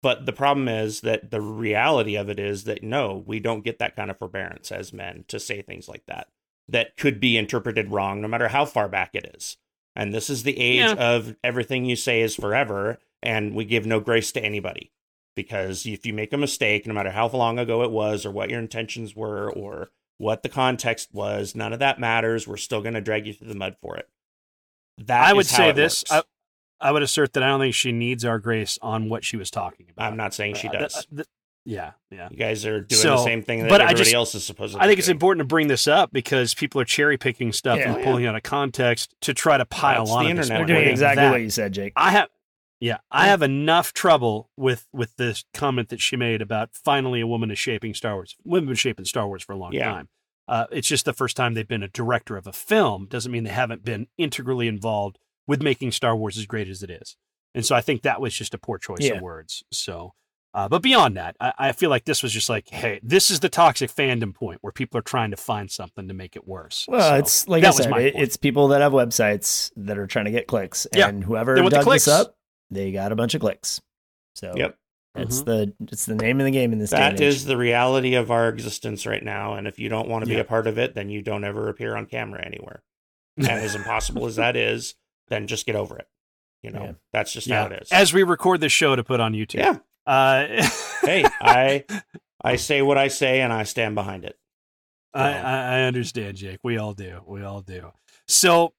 But the problem is that the reality of it is that no, we don't get that kind of forbearance as men to say things like that that could be interpreted wrong, no matter how far back it is. And this is the age Yeah. of everything you say is forever, and we give no grace to anybody. Because if you make a mistake, no matter how long ago it was, or what your intentions were, or what the context was, none of that matters. We're still going to drag you through the mud for it. That I would say this. I, I would assert that I don't think she needs our grace on what she was talking about. I'm not saying she Uh, th- does. th- yeah, yeah. You guys are doing So, the same thing that but I everybody just- else is supposed to. I think it's important to bring this up because people are cherry picking stuff Yeah. and Oh, yeah. pulling out of context to try to pile That's on. the internet. point. They're doing Yeah. exactly That- what you said, Jake. I have, yeah, I have enough trouble with with this comment that she made about finally a woman is shaping Star Wars. Women have been shaping Star Wars for a long Yeah. time. Uh, it's just the first time they've been a director of a film. Doesn't mean they haven't been integrally involved with making Star Wars as great as it is. And so I think that was just a poor choice Yeah. of words. So, uh, but beyond that, I, I feel like this was just like, hey, this is the toxic fandom point where people are trying to find something to make it worse. Well, So, it's like that I was said, my it, it's people that have websites that are trying to get clicks, Yeah. and whoever They the dug this up, they got a bunch of clicks. So Yep. it's the it's the name of the game in this day That and age. is the reality of our existence right now. And if you don't want to be Yeah. a part of it, then you don't ever appear on camera anywhere. And as impossible as that is, then just get over it. You know, Yeah. that's just yeah. how it is. As we record this show to put on YouTube. yeah. Uh, [laughs] Hey, I I say what I say and I stand behind it. I, I I understand, Jake. We all do. We all do. So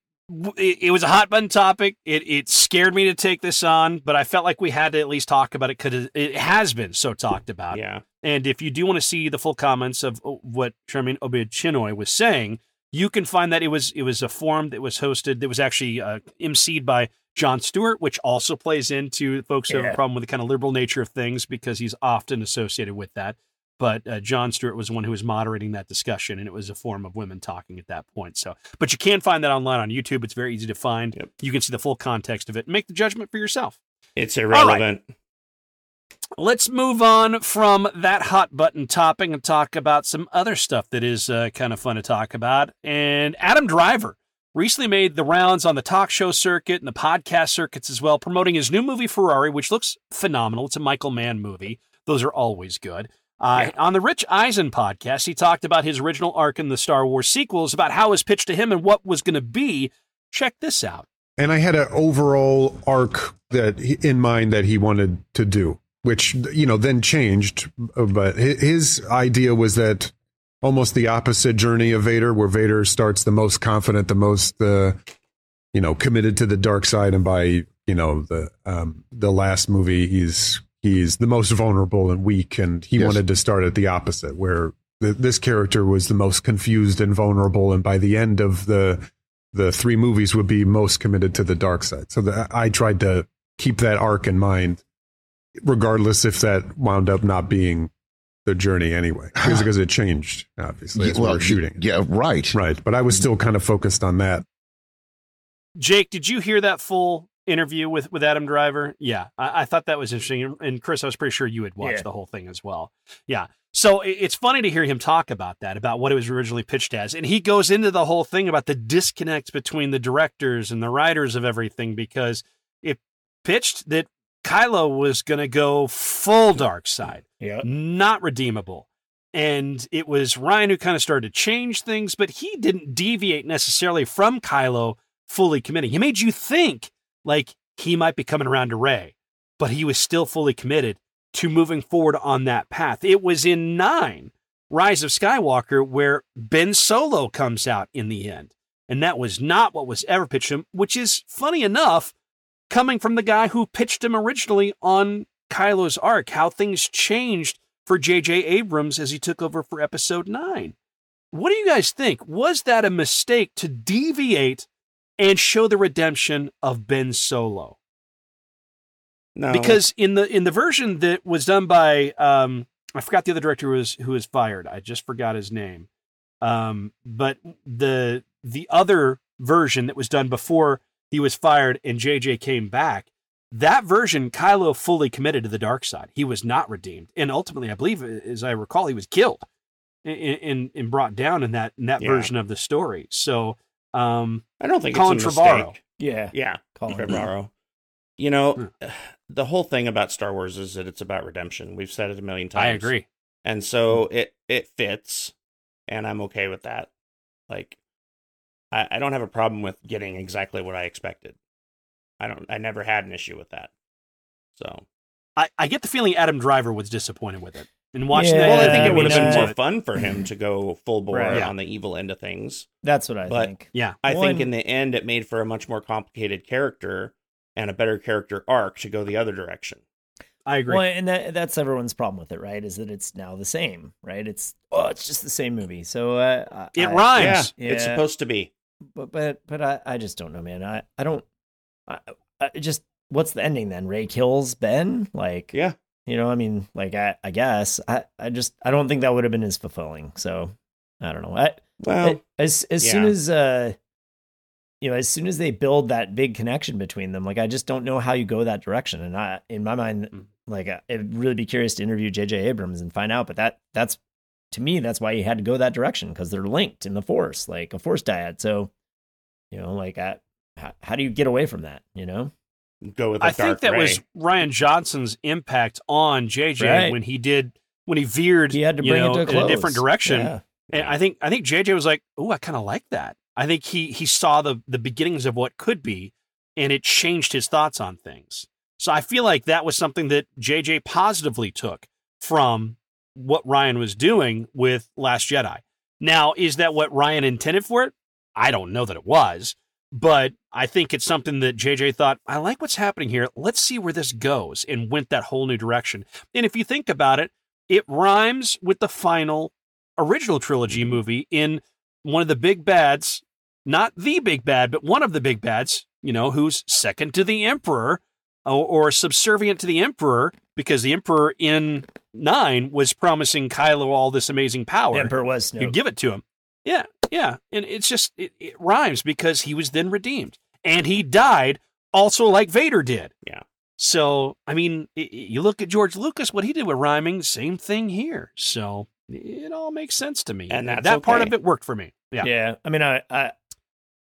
it, it was a hot button topic. It it scared me to take this on, but I felt like we had to at least talk about it because it has been so talked about. Yeah. And if you do want to see the full comments of uh, what Sharmeen Obaid Chinoy was saying, you can find that it was it was a forum that was hosted that was actually uh, emceed by Jon Stewart, which also plays into folks who have a problem with the kind of liberal nature of things because he's often associated with that. But uh, Jon Stewart was the one who was moderating that discussion, and it was a forum of women talking at that point. So, but you can find that online on YouTube. It's very easy to find. Yep. You can see the full context of it make the judgment for yourself. It's irrelevant. Let's move on from that hot button topic and talk about some other stuff that is uh, kind of fun to talk about. And Adam Driver recently made the rounds on the talk show circuit and the podcast circuits as well, promoting his new movie Ferrari, which looks phenomenal. It's a Michael Mann movie. Those are always good. Uh, On the Rich Eisen podcast, he talked about his original arc in the Star Wars sequels, about how it was pitched to him and what was going to be. Check this out. and I had an overall arc that he- in mind that he wanted to do, which you know then changed. But his idea was that almost the opposite journey of Vader, where Vader starts the most confident, the most uh, you know committed to the dark side, and by you know the um, the last movie, he's he's the most vulnerable and weak, and he Yes. wanted to start at the opposite, where th- this character was the most confused and vulnerable, and by the end of the the three movies would be most committed to the dark side. So the, I tried to keep that arc in mind, regardless if that wound up not being the journey anyway, [sighs] because, because it changed obviously as we were shooting. Yeah, right. Right, but I was still kind of focused on that. Jake, did you hear that full interview with, with Adam Driver? Yeah, I, I thought that was interesting. And Chris, I was pretty sure you had watched Yeah. the whole thing as well. Yeah. So it's funny to hear him talk about that, about what it was originally pitched as. And he goes into the whole thing about the disconnect between the directors and the writers of everything because it pitched that Kylo was going to go full dark side Yeah. not redeemable. And it was Rian who kind of started to change things, but he didn't deviate necessarily from Kylo fully committing. He made you think like he might be coming around to Rey, but he was still fully committed to moving forward on that path. It was in nine, Rise of Skywalker, where Ben Solo comes out in the end. And that was not what was ever pitched him, which is funny enough, coming from the guy who pitched him originally on Kylo's arc, how things changed for J.J. Abrams as he took over for episode nine. What do you guys think? Was that a mistake to deviate and show the redemption of Ben Solo? No. Because in the in the version that was done by um I forgot the other director who was who was fired. I just forgot his name. Um but the the other version that was done before he was fired and JJ came back, that version Kylo fully committed to the dark side. He was not redeemed. And ultimately I believe uh, as I recall he was killed and and, and brought down in that in that Yeah. version of the story. So um I don't think Colin it's a Trevorrow. mistake. Yeah. Yeah, Colin. Trevorrow. You know, hmm. the whole thing about Star Wars is that it's about redemption. We've said it a million times. I agree. and so hmm. it it fits, and I'm okay with that. Like, I, I don't have a problem with getting exactly what I expected. I don't. I never had an issue with that. So, I, I get the feeling Adam Driver was disappointed with it. And watching Yeah, that, well, I Yeah, think I it would have been uh, more fun for him [clears throat] to go full bore Right. Yeah. on the evil end of things. That's what I But- think. Yeah, I One- think in the end, it made for a much more complicated character and a better character arc to go the other direction. I agree. Well, and that, that's everyone's problem with it, right? Is that it's now the same, right? It's oh, it's just the same movie. So uh, it I- rhymes. Yeah, it's supposed to be. But but but I, I just don't know, man. I I don't. I, I just what's the ending then? Rey kills Ben, like Yeah. you know. I mean, like I I guess I I just I don't think that would have been as fulfilling. So I don't know. I, Well, as as soon as uh you know as soon as they build that big connection between them like i just don't know how you go that direction and i in my mind Mm. like I- i'd really be curious to interview jj abrams and find out but that that's to me that's why he had to go that direction because they're linked in the force like a force dyad so you know like I, how, how do you get away from that you know go with the I think that Rey. was Rian Johnson's impact on JJ Right. when he did when he veered he had to you bring know, it to a in a different direction. yeah. And I think I think JJ was like, "Oh, I kind of like that." I think he he saw the the beginnings of what could be, and it changed his thoughts on things. So I feel like that was something that JJ positively took from what Rian was doing with Last Jedi. Now, is that what Rian intended for it? I don't know that it was, but I think it's something that JJ thought, I like what's happening here. Let's see where this goes, and went that whole new direction. And if you think about it, it rhymes with the final original trilogy movie in one of the big bads, not the big bad, but one of the big bads, you know, who's second to the Emperor or, or subservient to the Emperor because the Emperor in nine was promising Kylo all this amazing power. The Emperor was You Snoke. give it to him. Yeah, yeah. And it's just, it, it rhymes because he was then redeemed. And he died also like Vader did. Yeah. So, I mean, i- i- you look at George Lucas, what he did with rhyming, same thing here. So it all makes sense to me. And that's that part of it worked for me. Yeah. Yeah, I mean, I, I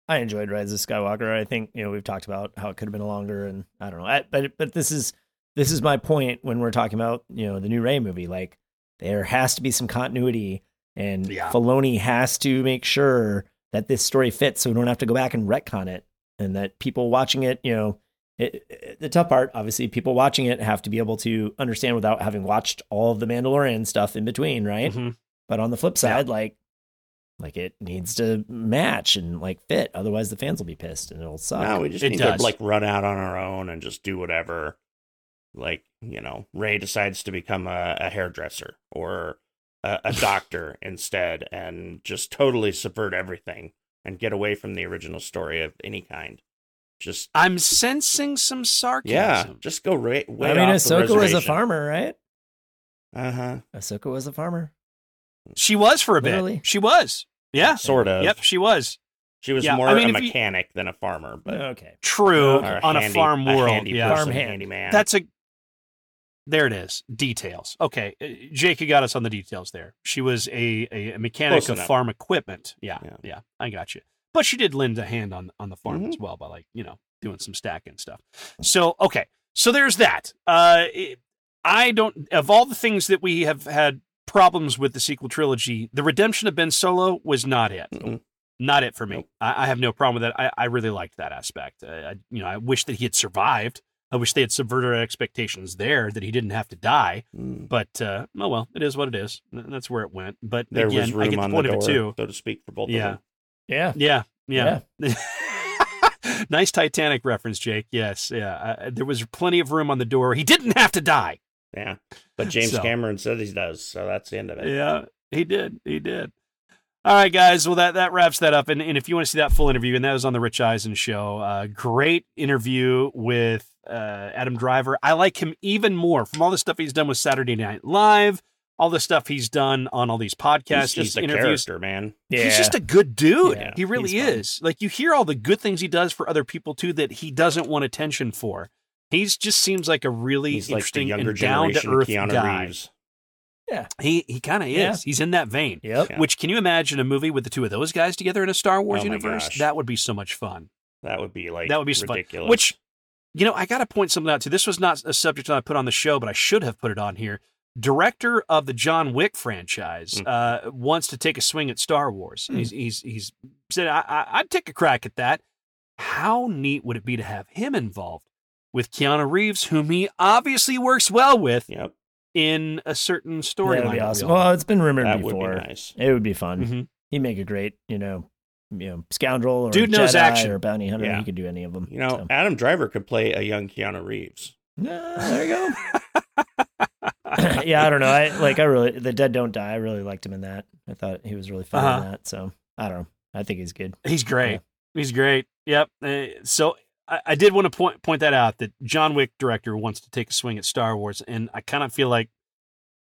I enjoyed Rise of Skywalker. I think you know we've talked about how it could have been longer, and I don't know. I, but but this is this is my point when we're talking about you know the new Rey movie. Like there has to be some continuity, and Yeah. Filoni has to make sure that this story fits, so we don't have to go back and retcon it, and that people watching it, you know. It, it- the tough part, obviously, people watching it have to be able to understand without having watched all of the Mandalorian stuff in between, right? Mhm. But on the flip side, like like it needs to match and like fit. Otherwise the fans will be pissed and it'll suck. No, we just It need does. to like run out on our own and just do whatever. Like you know, Rey decides to become a, a hairdresser or a, a [laughs] doctor instead, and just totally subvert everything and get away from the original story of any kind. Just I'm sensing some sarcasm. yeah, just go right. Way I mean off the Ahsoka was a farmer, right? Uh huh. Ahsoka was a farmer. She was for a Literally. bit. She was. Yeah. Sort of. Yep, she was. She was Yeah, more I mean, a if you- mechanic than a farmer, but okay. True. or on a handy- farm world. handy yeah. person, Farm hand. handyman. That's a. There it is. Details. Okay, uh, Jake, you got us on the details there. She was a a, a mechanic Close of enough. farm equipment. Yeah, yeah, Yeah. I got you. But she did lend a hand on on the farm Mhm. as well by like you know doing some stacking stuff. So okay, so there's that. Uh, it- I don't of all the things that we have had problems with the sequel trilogy, the redemption of Ben Solo was not it. Mm-mm. Not it for me. Nope. I, I have no problem with that. I, I really liked that aspect. Uh, I, you know, I wish that he had survived. I wish they had subverted our expectations there, that he didn't have to die. Mm. But uh, oh well, it is what it is. That's where it went. But there again, was I room get the on the point door, of it too. so to speak, for both Yeah. of them. Yeah. Yeah, yeah. [laughs] nice Titanic reference, Jake. Yes, yeah. Uh, there was plenty of room on the door. He didn't have to die. Yeah, but James So- Cameron said he does, so that's the end of it. Yeah, he did. He did. All right, guys. Well, that, that wraps that up. And, and if you want to see that full interview, and that was on the Rich Eisen show, uh, great interview with uh, Adam Driver. I like him even more from all the stuff he's done with Saturday Night Live, all the stuff he's done on all these podcasts, He's just these a interviews. character, man. Yeah. He's just a good dude. Yeah, he really he's fun. is. Like you hear all the good things he does for other people too that he doesn't want attention for. He's just seems like a really He's like interesting younger and down to generation earth Keanu guy. Reeves. Yeah, he he kind of is. Yeah. He's in that vein. Yep. Yeah. Which can you imagine a movie with the two of those guys together in a Star Wars Oh universe? That would be so much fun. That would be like that would be so ridiculous. fun. Which, you know, I got to point something out too. This was not a subject that I put on the show, but I should have put it on here. Director of the John Wick franchise Mhm. uh, wants to take a swing at Star Wars. Hmm. He's he's he's said I, I, I'd take a crack at that. How neat would it be to have him involved with Keanu Reeves, whom he obviously works well with yep, in a certain That would be awesome. Well, it's been rumored that would before. be nice. It would be fun. Mhm. He'd make a great, you know, you know, scoundrel or Dude knows Jedi action. or bounty hunter. Yeah. He could do any of them. You know, so. Adam Driver could play a young Keanu Reeves. Yeah, there you go. [laughs] [coughs] yeah, I don't know. I like. I really the dead don't die. I really liked him in that. I thought he was really fun Uh-huh. in that. So I don't know. I think he's good. He's great. Yeah. He's great. Yep. Uh, so I, I did want to point point that out that John Wick director wants to take a swing at Star Wars, and I kind of feel like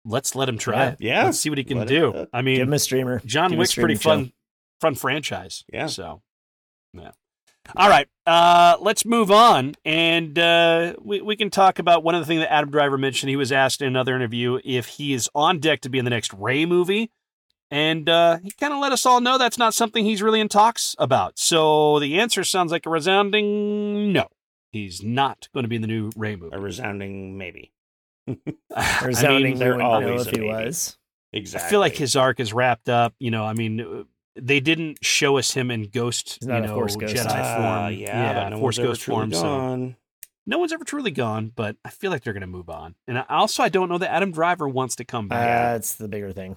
let's let him try Yeah. it. Yeah, Let's see what he can let do. it- I Give mean, him a streamer. John Give Wick's pretty streaming fun, fun franchise. Yeah. So, yeah. All right. Uh, let's move on, and uh, we we can talk about one of the things that Adam Driver mentioned. He was asked in another interview if he is on deck to be in the next Rey movie, and uh, he kind of let us all know that's not something he's really in talks about. So the answer sounds like a resounding no. He's not going to be in the new Rey movie. A resounding maybe. [laughs] [laughs] I Resounding. mean, you they're wouldn't know always if a he maybe. was. Exactly. I feel like his arc is wrapped up. You know, I mean, uh, they didn't show us him in Ghost, you know, ghost. Jedi Ah, form. yeah, but no Force Ghost form. So no one's ever truly gone, but I feel like they're going to move on. And also, I don't know that Adam Driver wants to come back. That's the bigger thing.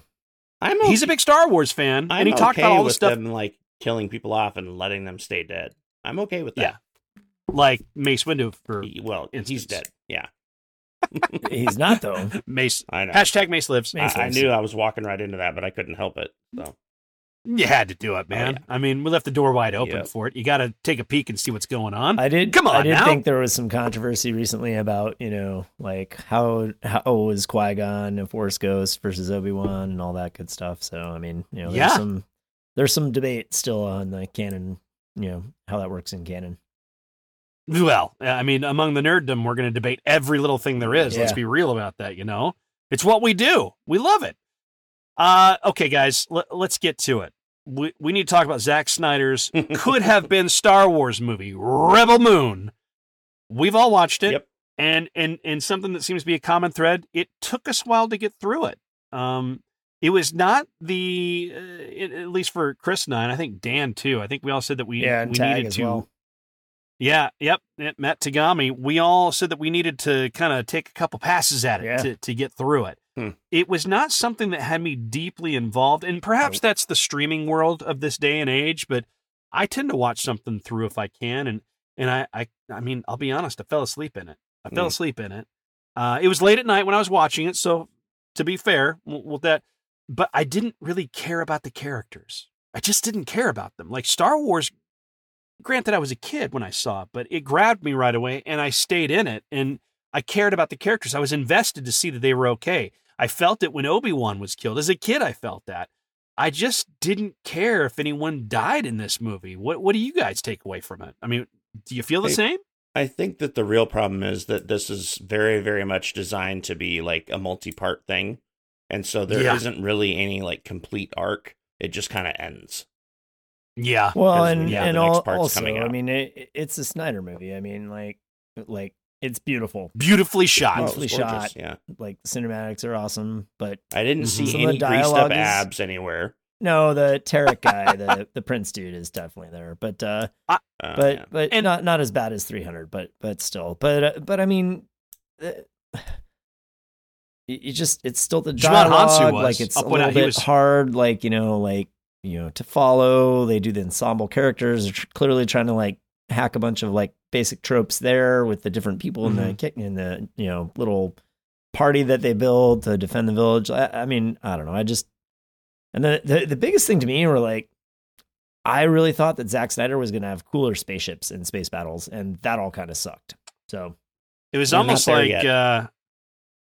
I'm He's a big Star Wars fan, I'm and he talked about all the stuff. them like killing people off and letting them stay dead. I'm okay with that. Yeah. like Mace Windu for He- well, he's dead. Yeah, [laughs] He's not though. [laughs] Mace. I know. Hashtag Mace lives. Mace I, I knew I was walking right into that, but I couldn't help it. So You had to do it, oh, man. yeah. I mean, we left the door wide open Yep. for it. You got to take a peek and see what's going on. I did. Come on I did now. think there was some controversy recently about you know like how how was Qui Gon a Force Ghost versus Obi Wan and all that good stuff. So I mean, you know, there's Yeah. some there's some debate still on the canon. You know how that works in canon. Well, I mean, among the nerddom, we're going to debate every little thing there is. Let's be real about that. You know, it's what we do. We love it. Uh, okay, guys, let, let's get to it. We we need to talk about Zack Snyder's [laughs] could have been Star Wars movie, Rebel Moon. We've all watched it, Yep. and and and something that seems to be a common thread. It took us a while to get through it. Um, it was not the uh, it, at least for Chris and I, and I think Dan too. I think we all said that we yeah, we needed to. well. Yeah, yep. Matt Tagami, we all said that we needed to kind of take a couple passes at it Yeah. to, to get through it. Hmm. It was not something that had me deeply involved, and perhaps that's the streaming world of this day and age. But I tend to watch something through if I can, and and I I, I mean I'll be honest, I fell asleep in it. I fell Hmm. asleep in it. Uh, it was late at night when I was watching it, so to be fair with that, but I didn't really care about the characters. I just didn't care about them. Like Star Wars granted I was a kid when I saw it, but it grabbed me right away and I stayed in it and I cared about the characters. I was invested to see that they were okay. I felt it when Obi-Wan was killed. As a kid I felt that. I just didn't care if anyone died in this movie. What what do you guys take away from it? I mean, do you feel the Hey, same? I think that the real problem is that this is very, very much designed to be like a multi-part thing, and so there Yeah. not really any like complete arc. It just kind of ends. Yeah. Well, and yeah, and the next al- part's also, coming I mean, it, it's a Snyder movie. I mean, like like it's beautiful. Beautifully shot. Oh, Beautifully gorgeous, shot. Yeah, Like the cinematics are awesome, but I didn't Mhm. see Some of any the greased up dialogue is- abs anywhere. no, the Tarek guy, the the Prince dude, is definitely there. But uh, Uh, but yeah. but And- not not as bad as 300 but but still but uh, but i mean uh, you you just it's still the Juwan dialogue was. like it's I'll a little out bit was- hard like you know like you know to follow they do the ensemble characters they're tr- clearly trying to like hack a bunch of like basic tropes there with the different people in Mm-hmm. the kick in the you know little party that they build to defend the village i, I mean i don't know i just and the, the the biggest thing to me were like I really thought that Zack Snyder was going to have cooler spaceships in space battles, and that all kind of sucked. So It was almost like uh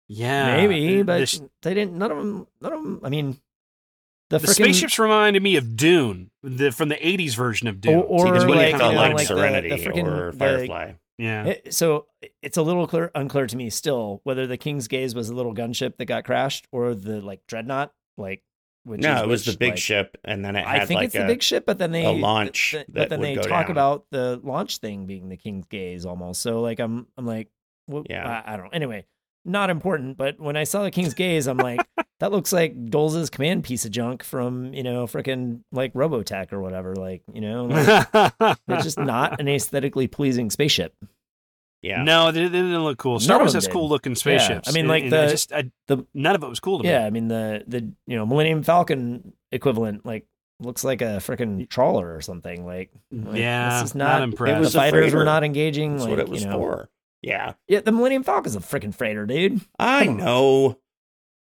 yeah. maybe, but this- they didn't. None of them. None of them. I mean, the, the frickin- spaceships reminded me of Dune, the from the '80s version of Dune. Or- or See, that's what like, kinda you know, like, like Serenity the frickin- or the- Firefly. yeah. It- so it's a little clear, unclear to me still whether the King's Gaze was a little gunship that got crashed or the like dreadnought, like which no, it was which, the big like- ship, and then it had I think like it's a, the big ship, but then they a launch th- that but then they talk down. about the launch thing being the King's Gaze almost. So like I'm I'm like, well, Yeah. I, I don't know. Anyway, not important. But when I saw the King's Gaze, I'm like, [laughs] that looks like Dolz's command piece of junk from you know freaking like Robotech or whatever. Like you know, [laughs] like, it's just not an aesthetically pleasing spaceship. yeah. No, they, they didn't look cool. Star None Wars has did. cool looking spaceships. I mean, and- like and I the- just I, the- none of it was cool to me. Yeah, I mean the the you know Millennium Falcon equivalent like looks like a freaking trawler or something. Like, like, yeah, this is not, not. impressed. It was the fighters were not engaging. That's like, what it was you know, for. Yeah, Yeah, the Millennium Falcon's a freaking freighter, dude. I Come on. know.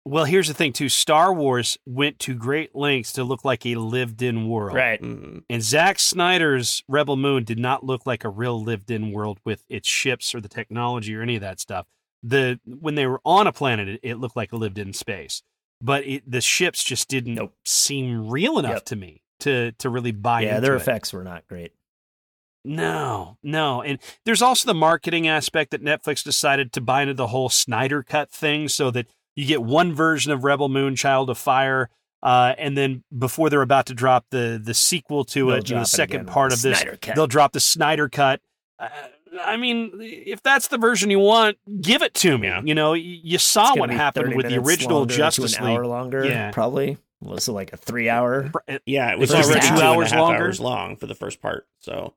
Well, here's the thing too. Star Wars went to great lengths to look like a lived-in world. Right. Mm, And Zack Snyder's Rebel Moon did not look like a real lived-in world with its ships or the technology or any of that stuff. The when they were on a planet, it, it looked like a lived-in space, but it, the ships just didn't Nope. seem real enough Yep. to me to to really buy yeah, into their it. effects were not great. No, no. And there's also the marketing aspect that Netflix decided to buy into the whole Snyder cut thing so that you get one version of Rebel Moon Child of Fire. Uh, and then before they're about to drop the the sequel to They'll it, drop the second part of this, they'll drop the Snyder cut. Uh, I mean, if that's the version you want, give it to me. Yeah. You know, you saw what happened with the original Justice an League. hour longer, Yeah. probably. Well, so like a three hour. Yeah, it was already two two and a hours longer? hours long for the first part. So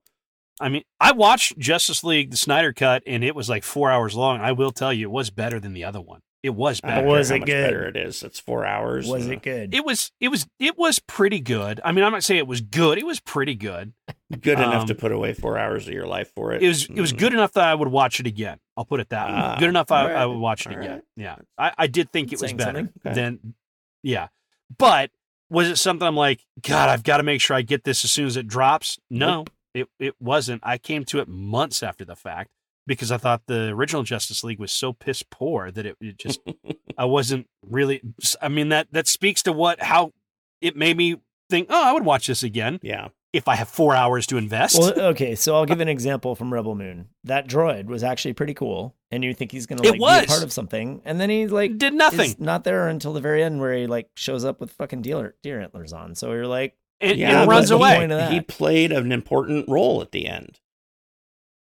I mean, I watched Justice League, the Snyder cut, and it was like four hours long. I will tell you, it was better than the other one. It was better. was it good? Better it is. It's four hours. Was uh, it good? It was it was it was pretty good. I mean, I'm not saying it was good. It was pretty good. [laughs] good enough Um, to put away four hours of your life for it? It was it was Mm. good enough that I would watch it again. I'll put it that way. Ah, Good enough I, alright, I would watch it alright. again. Yeah, I, I did think it was better. Okay. than yeah, but was it something I'm like, God, I've got to make sure I get this as soon as it drops? No, it it wasn't. I came to it months after the fact because I thought the original Justice League was so piss poor that it, it just [laughs] I wasn't really. I mean that that speaks to what how it made me think. Oh, I would watch this again Yeah. if I have four hours to invest. Well, uh, okay, so I'll [laughs] uh, give an example from Rebel Moon. That droid was actually pretty cool, and you think he's going to like be was. a part of something, and then he like did nothing. is not there until the very end, where he like shows up with fucking deer, deer antlers on. So you're like, and, Yeah, and runs away. point of that- He played an important role at the end.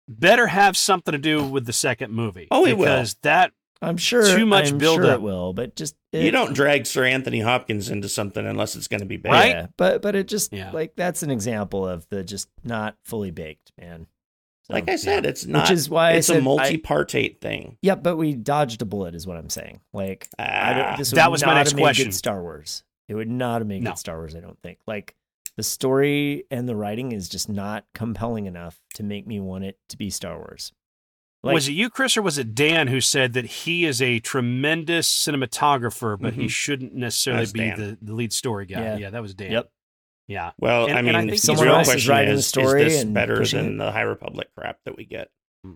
Better have something to do with the second movie. Oh, it will. that I'm sure Too much I'm build sure up. It will, but just you don't drag Sir Anthony Hopkins into something unless it's going to be bad. Right? Yeah, but but it just Yeah. like that's an example of the just not fully baked, man. So, Like I said, it's not. which is why it's I a said I- multi-partate thing. yeah, but we dodged a bullet, is what I'm saying. Like I Ah, don't, this would That was my next question. Star Wars. It would not have made No. good Star Wars. I don't think. Like the story and the writing is just not compelling enough to make me want it to be Star Wars. Like, was it you, Chris, or was it Dan who said that he is a tremendous cinematographer, but he Mhm. shouldn't necessarily be the, the lead story guy? Yeah. Yeah, that was Dan. Yep. Yeah. well, and- I and mean, I think the someone real else is question writing the story is this and better than it? the High Republic crap that we get? Hmm.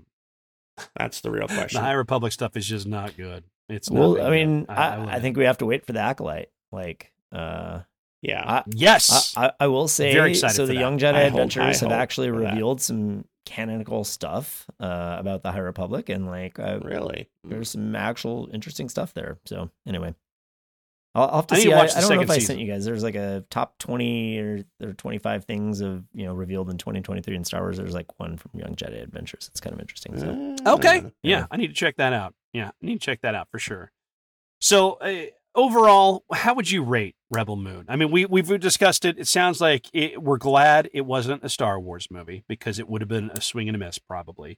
That's the real [laughs] question. The question. High Republic stuff is just not good. It's well, very I mean, good. I, I, think we have to wait for the acolyte. Like, uh, yeah, I, yes. I, I, I will say, Very excited so the that. Young Jedi I Adventures I have actually for that. revealed some canonical stuff uh, about the High Republic, and like, uh, really. there's some actual interesting stuff there. So anyway, I'll, I'll have to I see. to I, watch the I don't know second if I season. sent you guys. There's like a top twenty or, or twenty five things of you know revealed in 2023 in Star Wars. There's like one from Young Jedi Adventures. It's kind of interesting. So Ah, Okay. Yeah, Yeah. I need to check that out. Yeah, I need to check that out for sure. So, uh, overall, how would you rate Rebel Moon? I mean, we we've discussed it. It sounds like it, we're glad it wasn't a Star Wars movie because it would have been a swing and a miss probably.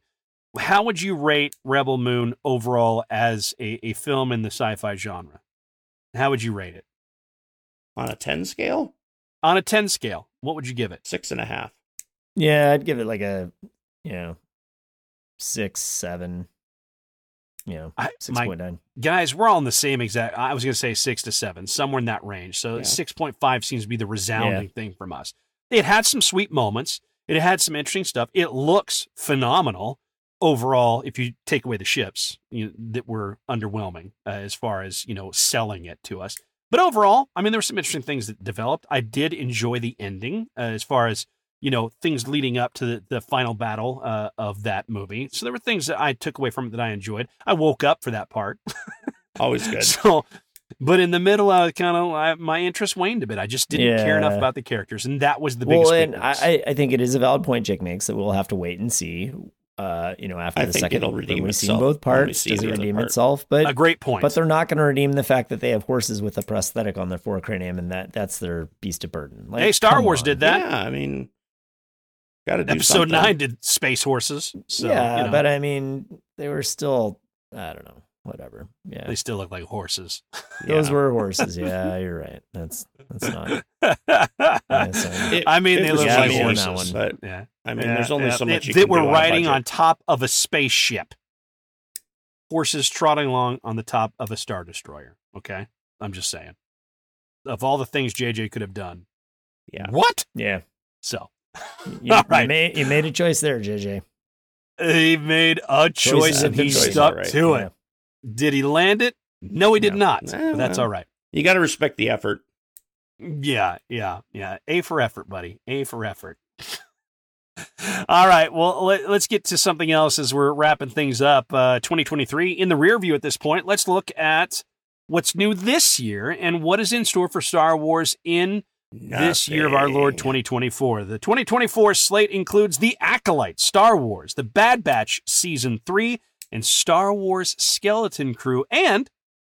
How would you rate Rebel Moon overall as a, a film in the sci-fi genre? How would you rate it on a ten scale, on a ten scale? What would you give it? six and a half. yeah, I'd give it like a you know six, seven. You know, I, six my point nine. guys, we're all in the same exact. I was going to say six to seven, somewhere in that range. So Yeah. six point five seems to be the resounding thing from us. It had some sweet moments. It had some interesting stuff. It looks phenomenal overall. If you take away the ships you know, that were underwhelming uh, as far as you know selling it to us, but overall, I mean, there were some interesting things that developed. I did enjoy the ending uh, as far as you know things leading up to the, the final battle uh, of that movie. So there were things that I took away from it that I enjoyed. I woke up for that part. [laughs] Always good. So, but in the middle, I kind of my interest waned a bit. I just didn't care enough about the characters, and that was the biggest. Well, and. I, I- I think it is a valid point Jake makes that we'll have to wait and see. Uh, you know, after I the second, it'll when redeem we've seen both parts. see Does it the other redeem part. itself? But a great point. but they're not going to redeem the fact that they have horses with a prosthetic on their forecranium, and that that's their beast of burden. Like, hey, Star Wars on. did that. Yeah, I mean, got to do Episode something. nine did space horses. So, yeah, you know, but I mean, they were still. I don't know. Whatever. Yeah, they still look like horses. [laughs] those Yeah. were horses. Yeah, you're right. That's that's not. [laughs] It- I mean, it they was look got like me on horses. that one. But Yeah, I mean, Yeah, there's only yeah. so much you that can were do on a riding on top of a spaceship. Horses trotting along on the top of a star destroyer. Okay, I'm just saying. Of all the things JJ could have done, Yeah. what? Yeah, So you, [laughs] All right. you made you made a choice there, JJ. he made a choice Choices and and he choices, stuck right. to it. Did he land it? No, he did No. not. Eh, that's well. all right. You got to respect the effort. Yeah, yeah, yeah. A for effort, buddy. A for effort. [laughs] All right. Well, let, us get to something else as we're wrapping things up. Uh, 2023 in the rear view at this point. Let's look at what's new this year and what is in store for Star Wars in this year of our Lord 2024. The 2024 slate includes The Acolyte, Star Wars, The Bad Batch Season 3, and Star Wars Skeleton Crew, and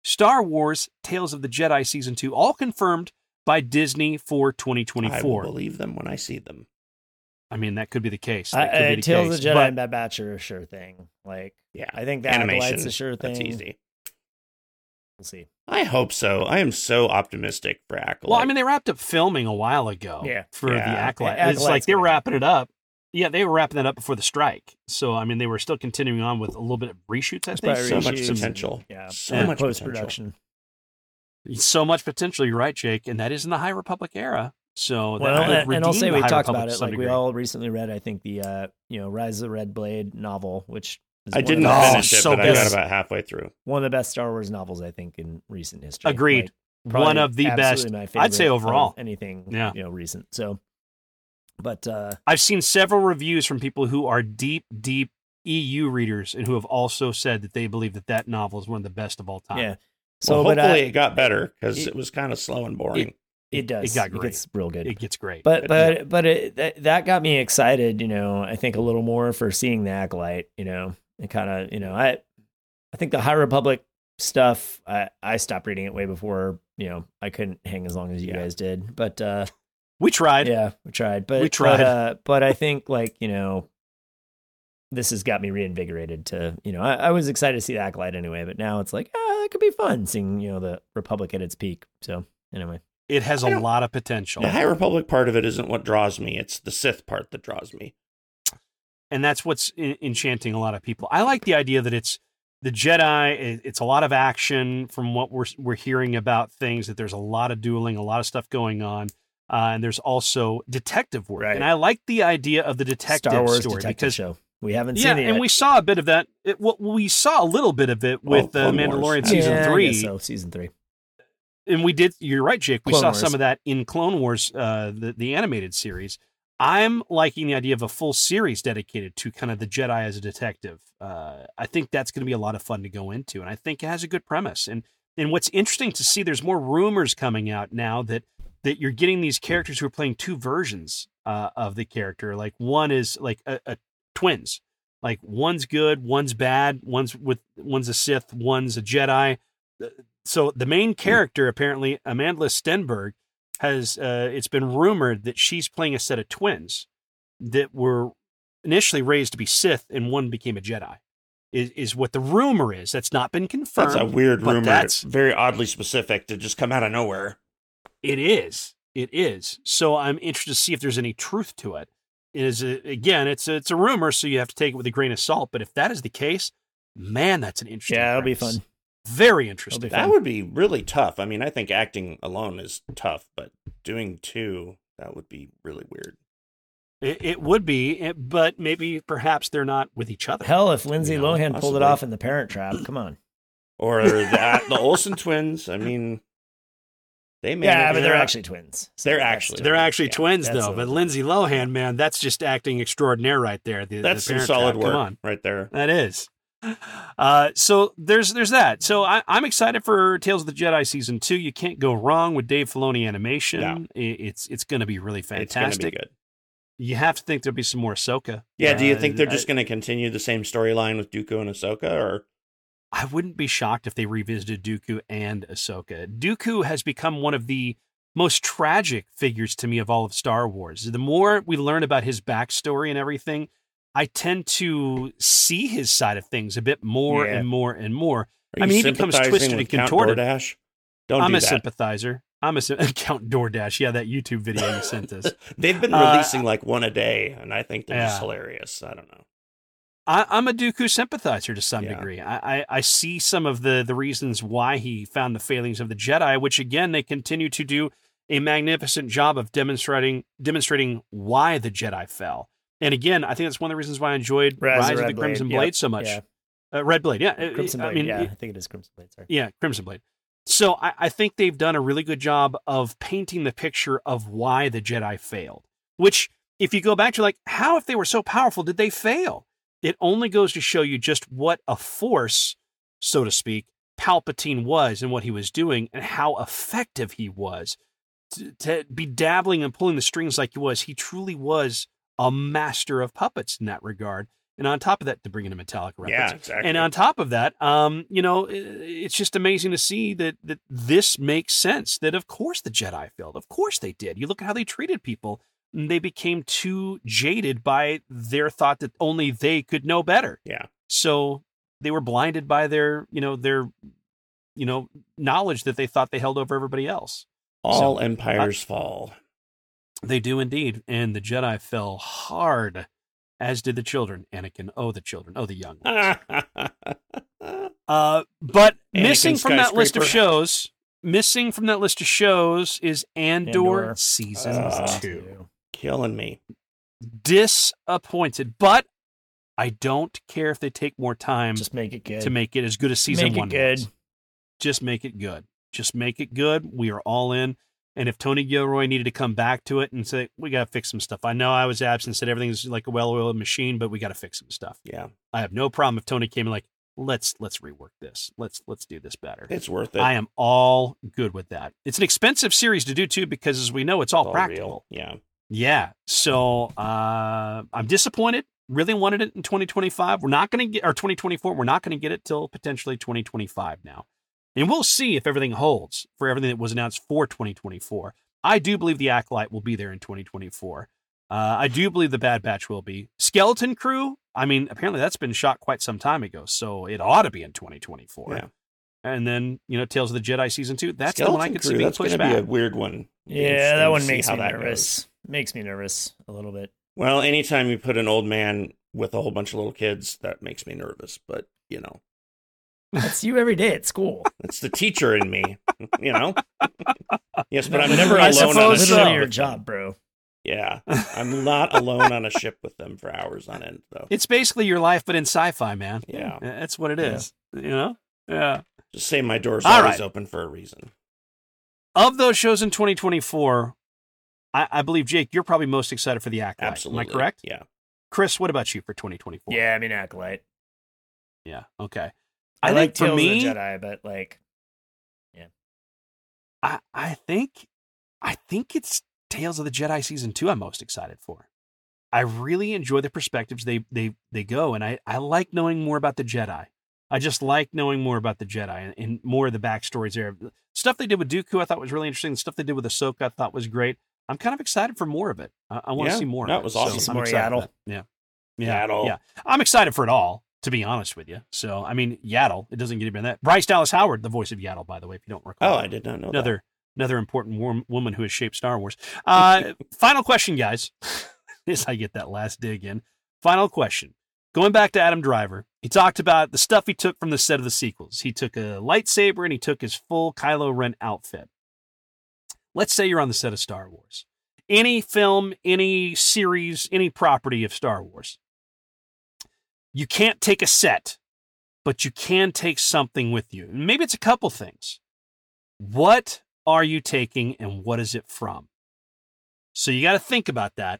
Star Wars Tales of the Jedi Season 2, all confirmed by Disney for I will 2024. I, believe them when I see them. I mean, that could be the case. That could I, be uh, the Tales case. of the Jedi but- and Bad Batch are a sure thing. Like Yeah. I think the Animation. Acolyte's a sure thing. That's easy. We'll see. I hope so. I am so optimistic for Acolyte. Well, I mean, they wrapped up filming a while ago. Yeah. For Yeah. the acolyte, A- it's like they were wrapping it up. Yeah, they were wrapping that up before the strike. So I mean, they were still continuing on with a little bit of reshoots. I It's think so much reshoots and- potential. Yeah, So and much post potential. production. so much potential. You're right, Jake, and that is in the High Republic era. So Well, could and, and I'll say we talked Republic about it. some Like we all recently read, I think the uh, you know Rise of the Red Blade novel, which is I didn't of the Oh, finish it, so but I good. got about halfway through. one of the best Star Wars novels I think in recent history. Agreed. Like, One of the best. absolutely my I'd say favorite of overall. anything Yeah. you know recent. So, but uh, I've seen several reviews from people who are deep, deep EU readers and who have also said that they believe that that novel is one of the best of all time. yeah. So So, but hopefully I, it got better because it- it, was kind of slow and boring. it does. it got great. gets real good. it gets great. but But, but but it, that, that got me excited you know i think a little more for seeing the acolyte you know and kind of you know i i think the high republic stuff i i stopped reading it way before you know i couldn't hang as long as you Yeah. guys did but uh we tried. yeah we tried but We tried. but, uh, but i think like you know this has got me reinvigorated to you know I, I was excited to see the acolyte anyway but now it's like ah that could be fun seeing you know the republic at its peak so anyway It has a lot of potential. The High Republic part of it isn't what draws me; it's the Sith part that draws me. And that's what's en- enchanting a lot of people. I like the idea that it's the Jedi. It's a lot of action from what we're we're hearing about things. That there's a lot of dueling, a lot of stuff going on, uh, and there's also detective work. Right. And I like the idea of the detective star wars story detective because show we haven't yeah, seen it and we saw a bit of that. It, well, we saw a little bit of it with Well, uh, Wars. Mandalorian season Yeah, I three. so season three and we did. You're right, Jake. We Clone saw Wars. some of that in Clone Wars, uh, the the animated series. I'm liking the idea of a full series dedicated to kind of the Jedi as a detective. Uh, I think that's going to be a lot of fun to go into, and I think it has a good premise. And and what's interesting to see, there's more rumors coming out now that that you're getting these characters who are playing two versions uh, of the character. Like one is like a, a twins, like one's good, one's bad, one's with one's a Sith, one's a Jedi. Uh, So the main character, apparently Amanda Stenberg, has uh, it's been rumored that she's playing a set of twins that were initially raised to be Sith and one became a Jedi. Is is what the rumor is. That's not been confirmed. That's a weird but rumor. That's very oddly specific to just come out of nowhere. it is. It is. So I'm interested to see if there's any truth to it. It is a, again, it's a, it's a rumor, so you have to take it with a grain of salt. But if that is the case, man, that's an interesting. yeah it'll be fun Very interesting. That would be really tough. I mean, I think acting alone is tough, but doing two, that would be really weird. It, it would be, it- but maybe perhaps they're not with each other. hell if lindsay You know, lohan pulled it off in the parent trap come on Or that the Olsen twins. I mean, they may. yeah but they're yeah. actually twins So They're actually- They're actually yeah, twins, though. a- But Lindsay Lohan, man, that's just acting extraordinaire right there. The, That's the some solid Trap. work Come on, right there. that is. Uh, so there's there's that. So I, I'm excited for Tales of the Jedi season two. You can't go wrong with Dave Filoni animation. Yeah. I- It's it's going to be really It's going to fantastic. be good. You have to think there'll be some more Ahsoka. Yeah. Do you Uh, think they're just going to continue the same storyline with Dooku and Ahsoka, or I wouldn't be shocked if they revisited Dooku and Ahsoka. Dooku has become one of the most tragic figures to me of all of Star Wars. The more we learn about his backstory and everything, I tend to see his side of things a bit more Yeah. and more and more. are I mean, he becomes twisted and Count contorted. DoorDash? Don't I'm do a that. sympathizer. I'm a [laughs] Count DoorDash. Yeah, that YouTube video you sent us. [laughs] They've been Uh, releasing like one a day, and I think they're just hilarious. I don't know. I, I'm a Dooku sympathizer to some Yeah. degree. I, I, I see some of the, the reasons why he found the failings of the Jedi, which again they continue to do a magnificent job of demonstrating demonstrating why the Jedi fell. And again, I think that's one of the reasons why I enjoyed Rise Rise, of the Red Crimson Blade, Blade yep, so much. yeah. Uh, Red Blade, yeah. It- crimson I blade mean, yeah i think it is crimson blade sorry yeah, Crimson Blade. So I, I think they've done a really good job of painting the picture of why the Jedi failed. Which, if you go back to like, how if they were so powerful did they fail? It only goes to show you just what a force, so to speak, Palpatine was and what he was doing, and how effective he was. To, to be dabbling and pulling the strings like he was, he truly was a master of puppets in that regard. And on top of that, to bring in a metallic reference, Yeah, exactly. and on top of that, um, you know, it's just amazing to see that that this makes sense. That of course the Jedi failed. Of course they did. You look at how they treated people. and They became too jaded by their thought that only they could know better. Yeah. So they were blinded by their, you know, their you know knowledge that they thought they held over everybody else. All So, empires fall. They do indeed, and the Jedi fell hard, as did the children. Anakin, oh the children, oh the young. [laughs] ones. Uh, but Anakin missing from that list of shows, missing from that list of shows is Andor, Andor. season Uh, two. Killing me. Disappointed, but I don't care if they take more time Just make it good. to make it as good as season Make it one. good. was. Just make it good. Just make it good. We are all in. And if Tony Gilroy needed to come back to it and say, we got to fix some stuff. I know I was absent, said everything's like a well oiled machine, but we got to fix some stuff. Yeah, I have no problem if Tony came in like, let's let's rework this. Let's let's do this better. it's worth it. I am all good with that. It's an expensive series to do too, because as we know, it's all, All practical. real. Yeah. Yeah. So uh, I'm disappointed. Really wanted it in 2025. We're not going to get, or 2024. We're not going to get it till potentially 2025 now. And we'll see if everything holds for everything that was announced for 2024. I do believe the Acolyte will be there in 2024. Uh, I do believe the Bad Batch will be. Skeleton Crew, I mean, apparently that's been shot quite some time ago, so it ought to be in 2024. Yeah. And then, you know, Tales of the Jedi season two. That's the Skeleton one I could Crew, see being That's pushed going to be a weird one. yeah, that one makes me that nervous. Makes me nervous a little bit. Well, anytime you put an old man with a whole bunch of little kids, that makes me nervous. But you know, That's you every day at school. it's the teacher in me. You know. [laughs] yes, but I'm never I alone on a ship. literally your with them. job, bro. Yeah, I'm not alone on a ship with them for hours on end, though. It's basically your life, but in sci-fi, man. Yeah. that's what it Yeah. is. You know, yeah. Just say my door's All always right. open for a reason. Of those shows in 2024, I, I believe Jake, you're probably most excited for the Acolyte. Absolutely. Am I correct? Yeah. Chris, what about you for 2024? Yeah, I mean acolyte. yeah. Okay. I, I, like think for Tales me, of the Jedi, but like yeah, I, I think, I think it's Tales of the Jedi season two. I'm most excited for. I really enjoy the perspectives they they they go, and I I like knowing more about the Jedi. I just like knowing more about the Jedi and, and more of the backstories there. Stuff they did with Dooku, I thought was really interesting. The stuff they did with Ahsoka, I thought was great. I'm kind of excited for more of it. I, I want to Yeah, see more. that of it. was awesome. See some I'm more excited Yaddle. Yeah, yeah, Yaddle. yeah. I'm excited for it all. To be honest with you, so I mean, Yaddle. It doesn't get even that. Bryce Dallas Howard, the voice of Yaddle, by the way, if you don't recall. Oh, I did not know that. another another important wom- woman who has shaped Star Wars. Uh, [laughs] final question, guys. [laughs] as I get that last dig in. Final question. Going back to Adam Driver, he talked about the stuff he took from the set of the sequels. He took a lightsaber and he took his full Kylo Ren outfit. Let's say you're on the set of Star Wars. Any film, any series, any property of Star Wars. You can't take a set, but you can take something with you. Maybe it's a couple things. What are you taking and what is it from? So you got to think about that.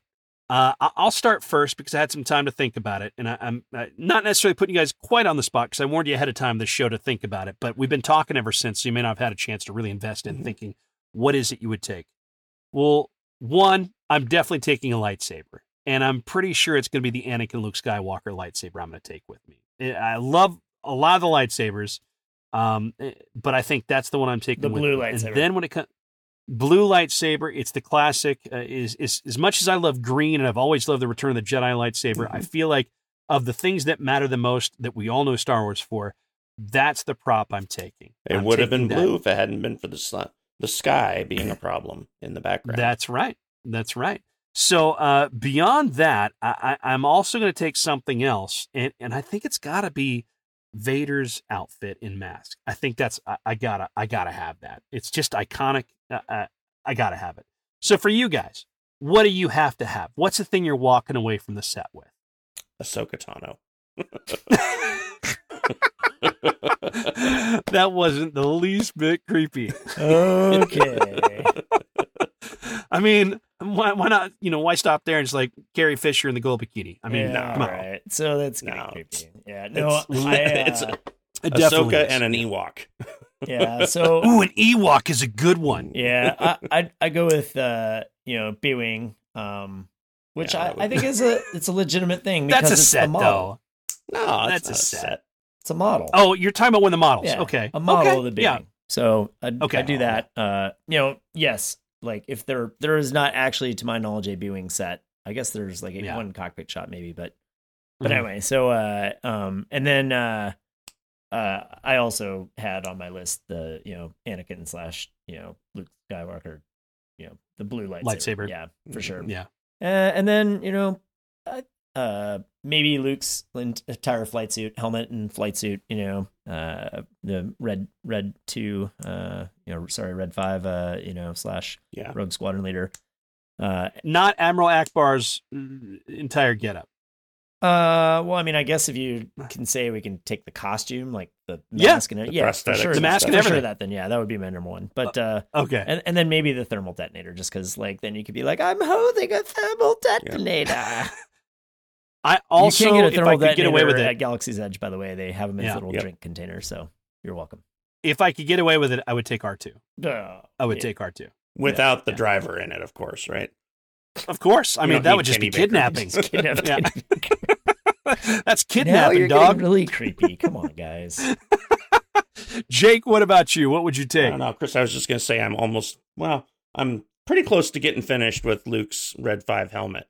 Uh, I'll start first because I had some time to think about it, and I, I'm uh, not necessarily putting you guys quite on the spot because I warned you ahead of time this show to think about it. But we've been talking ever since, so you may not have had a chance to really invest in Mhm. thinking what is it you would take. Well, one, I'm definitely taking a lightsaber, and I'm pretty sure it's going to be the Anakin Luke Skywalker lightsaber I'm going to take with me. I I love a lot of the lightsabers, um, eh, but I think that's the one I'm taking. The with blue me. lightsaber. And then when it comes blue lightsaber, it's the classic. Uh, is is as much as I love green, and I've always loved the Return of the Jedi lightsaber. I feel like of the things that matter the most that we all know Star Wars for, that's the prop I'm taking. It I'm would have been taking that. blue if it hadn't been for the sun, the sky being a problem in the background. That's right. That's right. So uh, beyond that, I, I, I'm also going to take something else, and and I think it's got to be Vader's outfit in mask. I think that's I, I gotta I gotta have that. It's just iconic. Uh, uh, I gotta have it. So for you guys, what do you have to have? What's the thing you're walking away from the set with? Ahsoka Tano. [laughs] that wasn't the least bit creepy. okay. [laughs] I mean, why, why not? You know, why stop there and just like Carrie Fisher in the gold bikini? I mean, yeah, come on. all right. So that's getting No, creepy. Yeah, no, it's, I, [laughs] uh, it's It definitely Ahsoka and an Ewok. yeah. [laughs] So Ooh, an Ewok is a good one. yeah, I [laughs] I I go with uh you know B wing, um, which Yeah, I, would I think is a it's a legitimate thing because That's a it's set, a model. though. No, That's a not set. It's a model. Oh, you're talking about one of the models. Yeah, okay. a model okay. of the B Yeah. So I, Okay. I do that. Uh, you know, yes, like if there there is not actually, to my knowledge, a B wing set. I guess there's like a, Yeah. one cockpit shot maybe, but but Mhm. anyway. So uh, um, and then uh, uh, I also had on my list the you know Anakin slash you know Luke Skywalker, you know the blue lightsaber. Lightsaber. Yeah, for sure. Yeah. Uh, and then you know, uh, uh, maybe Luke's entire flight suit, helmet and flight suit. You know, uh, the red red two, uh, you know, sorry, red five, uh, you know, slash Yeah. Rogue Squadron leader. Uh, Not Admiral Ackbar's mm, entire getup. uh, well, I mean, I guess if you [sighs] can say we can take the costume, like the Yeah. mask and The yeah, for sure, The mask and for sure that then yeah, that would be my number one. But uh, Okay. and and then maybe the thermal detonator, just because like then you could be like, I'm holding a thermal detonator. [laughs] I also, you can get a if I thermal could get away with at it, Galaxy's Edge. By the way, they have them in Yeah. this little Yep. drink container, so you're welcome. if I could get away with it, I would take R2. I would Yeah. take R2. Without the Yeah. driver in it, of course, right? Of course. I You mean, that would just be Kenny Baker. kidnapping. [laughs] Kidnapping. Yeah. [laughs] That's now kidnapping, you're dog. really creepy. Come on, guys. [laughs] Jake, what about you? What would you take? I take? don't know, Chris. I was just gonna say I'm almost well. I'm pretty close to getting finished with Luke's Red Five helmet.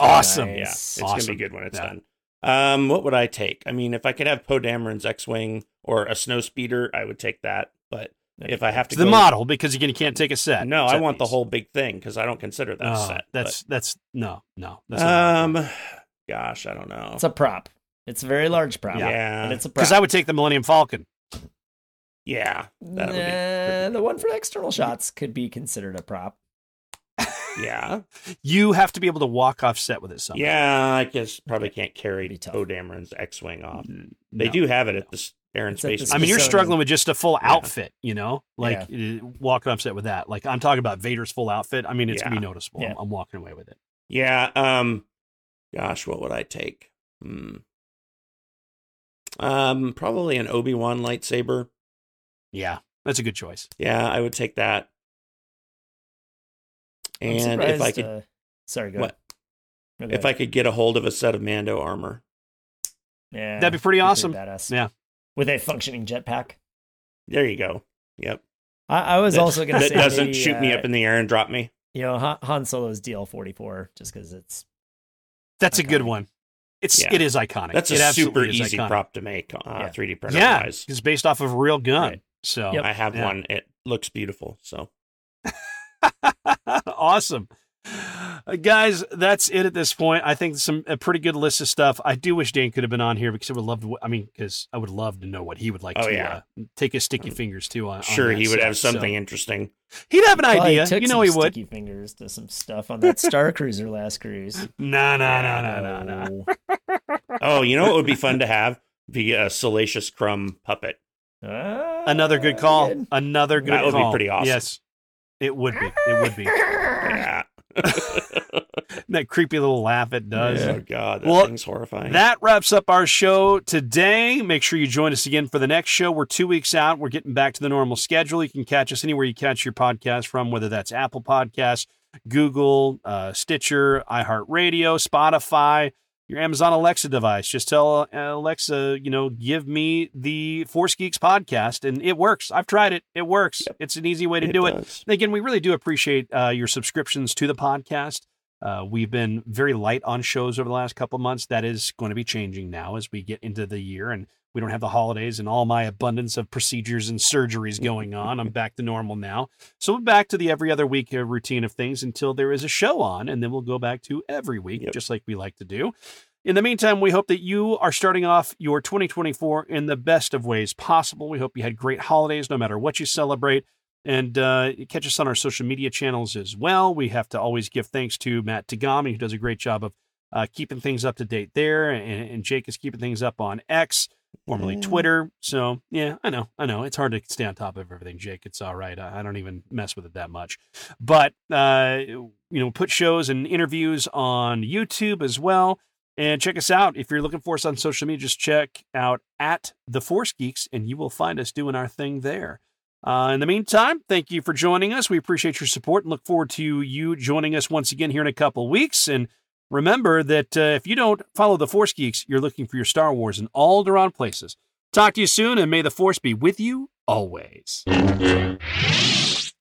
Awesome. Yeah, Nice. it's gonna Awesome. be good when it's Yeah. done. Um, what would I take? I mean, if I could have Poe Dameron's X-wing or a snow speeder, I would take that. But if I have to the go, model, because again, you can't take a set. no, I set want the whole big thing because I don't consider that a Oh, set. that's that's no, no. That's um, gosh, I don't know. It's a prop. It's a very large prop. Yeah. and it's a prop. because I would take the Millennium Falcon. yeah, that would be the one for external shots could be considered a prop. Yeah, You have to be able to walk off set with it somehow. yeah. I guess probably can't carry Be. Poe Dameron's X-wing off. Mm, They no. do have it at the Air and It's at the Space. I mean, you're Smithsonian. struggling with just a full Yeah. outfit, you know, like uh, walking off set with that. Like I'm talking about Vader's full outfit. I mean, it's gonna be noticeable. Yeah. I'm, I'm walking away with it. Yeah. Um. Gosh, what would I take? Hmm. Um. Probably an Obi Wan lightsaber. Yeah, that's a good choice. Yeah, I would take that. I'm And if I could, uh, sorry, go what? ahead. Go if I could get a hold of a set of Mando armor. yeah, That'd be pretty awesome. badass. Yeah. with a functioning jetpack. There you go. Yep. I, I was That- also going to that doesn't maybe, shoot me uh, up in the air and drop me. You know, Han, Han Solo's DL forty four, just because it's That's a good one. It's Yeah. it is iconic. That's It a super easy iconic. prop to make. Uh, Yeah. 3D printer Yeah, wise. it's based off of a real gun. Right. So Yep. I have Yeah. one. It looks beautiful. So [laughs] awesome. Uh, guys, that's it at this point. I think some a pretty good list of stuff. I do wish Dan could have been on here because I would love to. I mean, because I would love to know what he would like Oh, to yeah. uh, take his sticky fingers to. On, on sure, that he would set, have something so- interesting. He'd have an Probably idea. Took You know some he would. Sticky fingers to some stuff on that Star Cruiser last cruise. No, no, no, no, no, no. Oh, you know what would be fun to have? Be a Salacious Crumb puppet. Ah, Another good call. good. Another good That would be pretty awesome. Yes, it would be. It would be. Yeah. [laughs] [laughs] that creepy little laugh it does. Oh God, that Well, thing's horrifying. That wraps up our show today. Make sure you join us again for the next show. We're two weeks out. We're getting back to the normal schedule. You can catch us anywhere you catch your podcast from, whether that's Apple Podcasts, Google, uh, Stitcher, iHeartRadio, Spotify, your Amazon Alexa device. Just tell uh, Alexa, you know, give me the Force Geeks podcast, and it works. I've tried it. It works. Yep. It's an easy way to do it. And Again, we really do appreciate uh, your subscriptions to the podcast. Uh, we've been very light on shows over the last couple of months. That is going to be changing now as we get into the year and we don't have the holidays and all my abundance of procedures and surgeries going on. I'm back to normal now. So we're back to the every other week uh, routine of things until there is a show on, and then we'll go back to every week, Yep. just like we like to do. In the meantime, we hope that you are starting off your 2024 in the best of ways possible. We hope you had great holidays no matter what you celebrate. And uh, catch us on our social media channels as well. We have to always give thanks to Matt Tagami, who does a great job of uh, keeping things up to date there. And, and Jake is keeping things up on X, formerly Yeah. Twitter. So, yeah, I know. I know. It's hard to stay on top of everything, Jake. It's all right. I, I don't even mess with it that much. But, uh, you know, put shows and interviews on YouTube as well. And check us out. If you're looking for us on social media, just check out at the Force Geeks and you will find us doing our thing there. Uh, in the meantime, thank you for joining us. We appreciate your support and look forward to you joining us once again here in a couple weeks. And remember that uh, if you don't follow the Force Geeks, you're looking for your Star Wars in all the wrong places. Talk to you soon, and may the Force be with you always.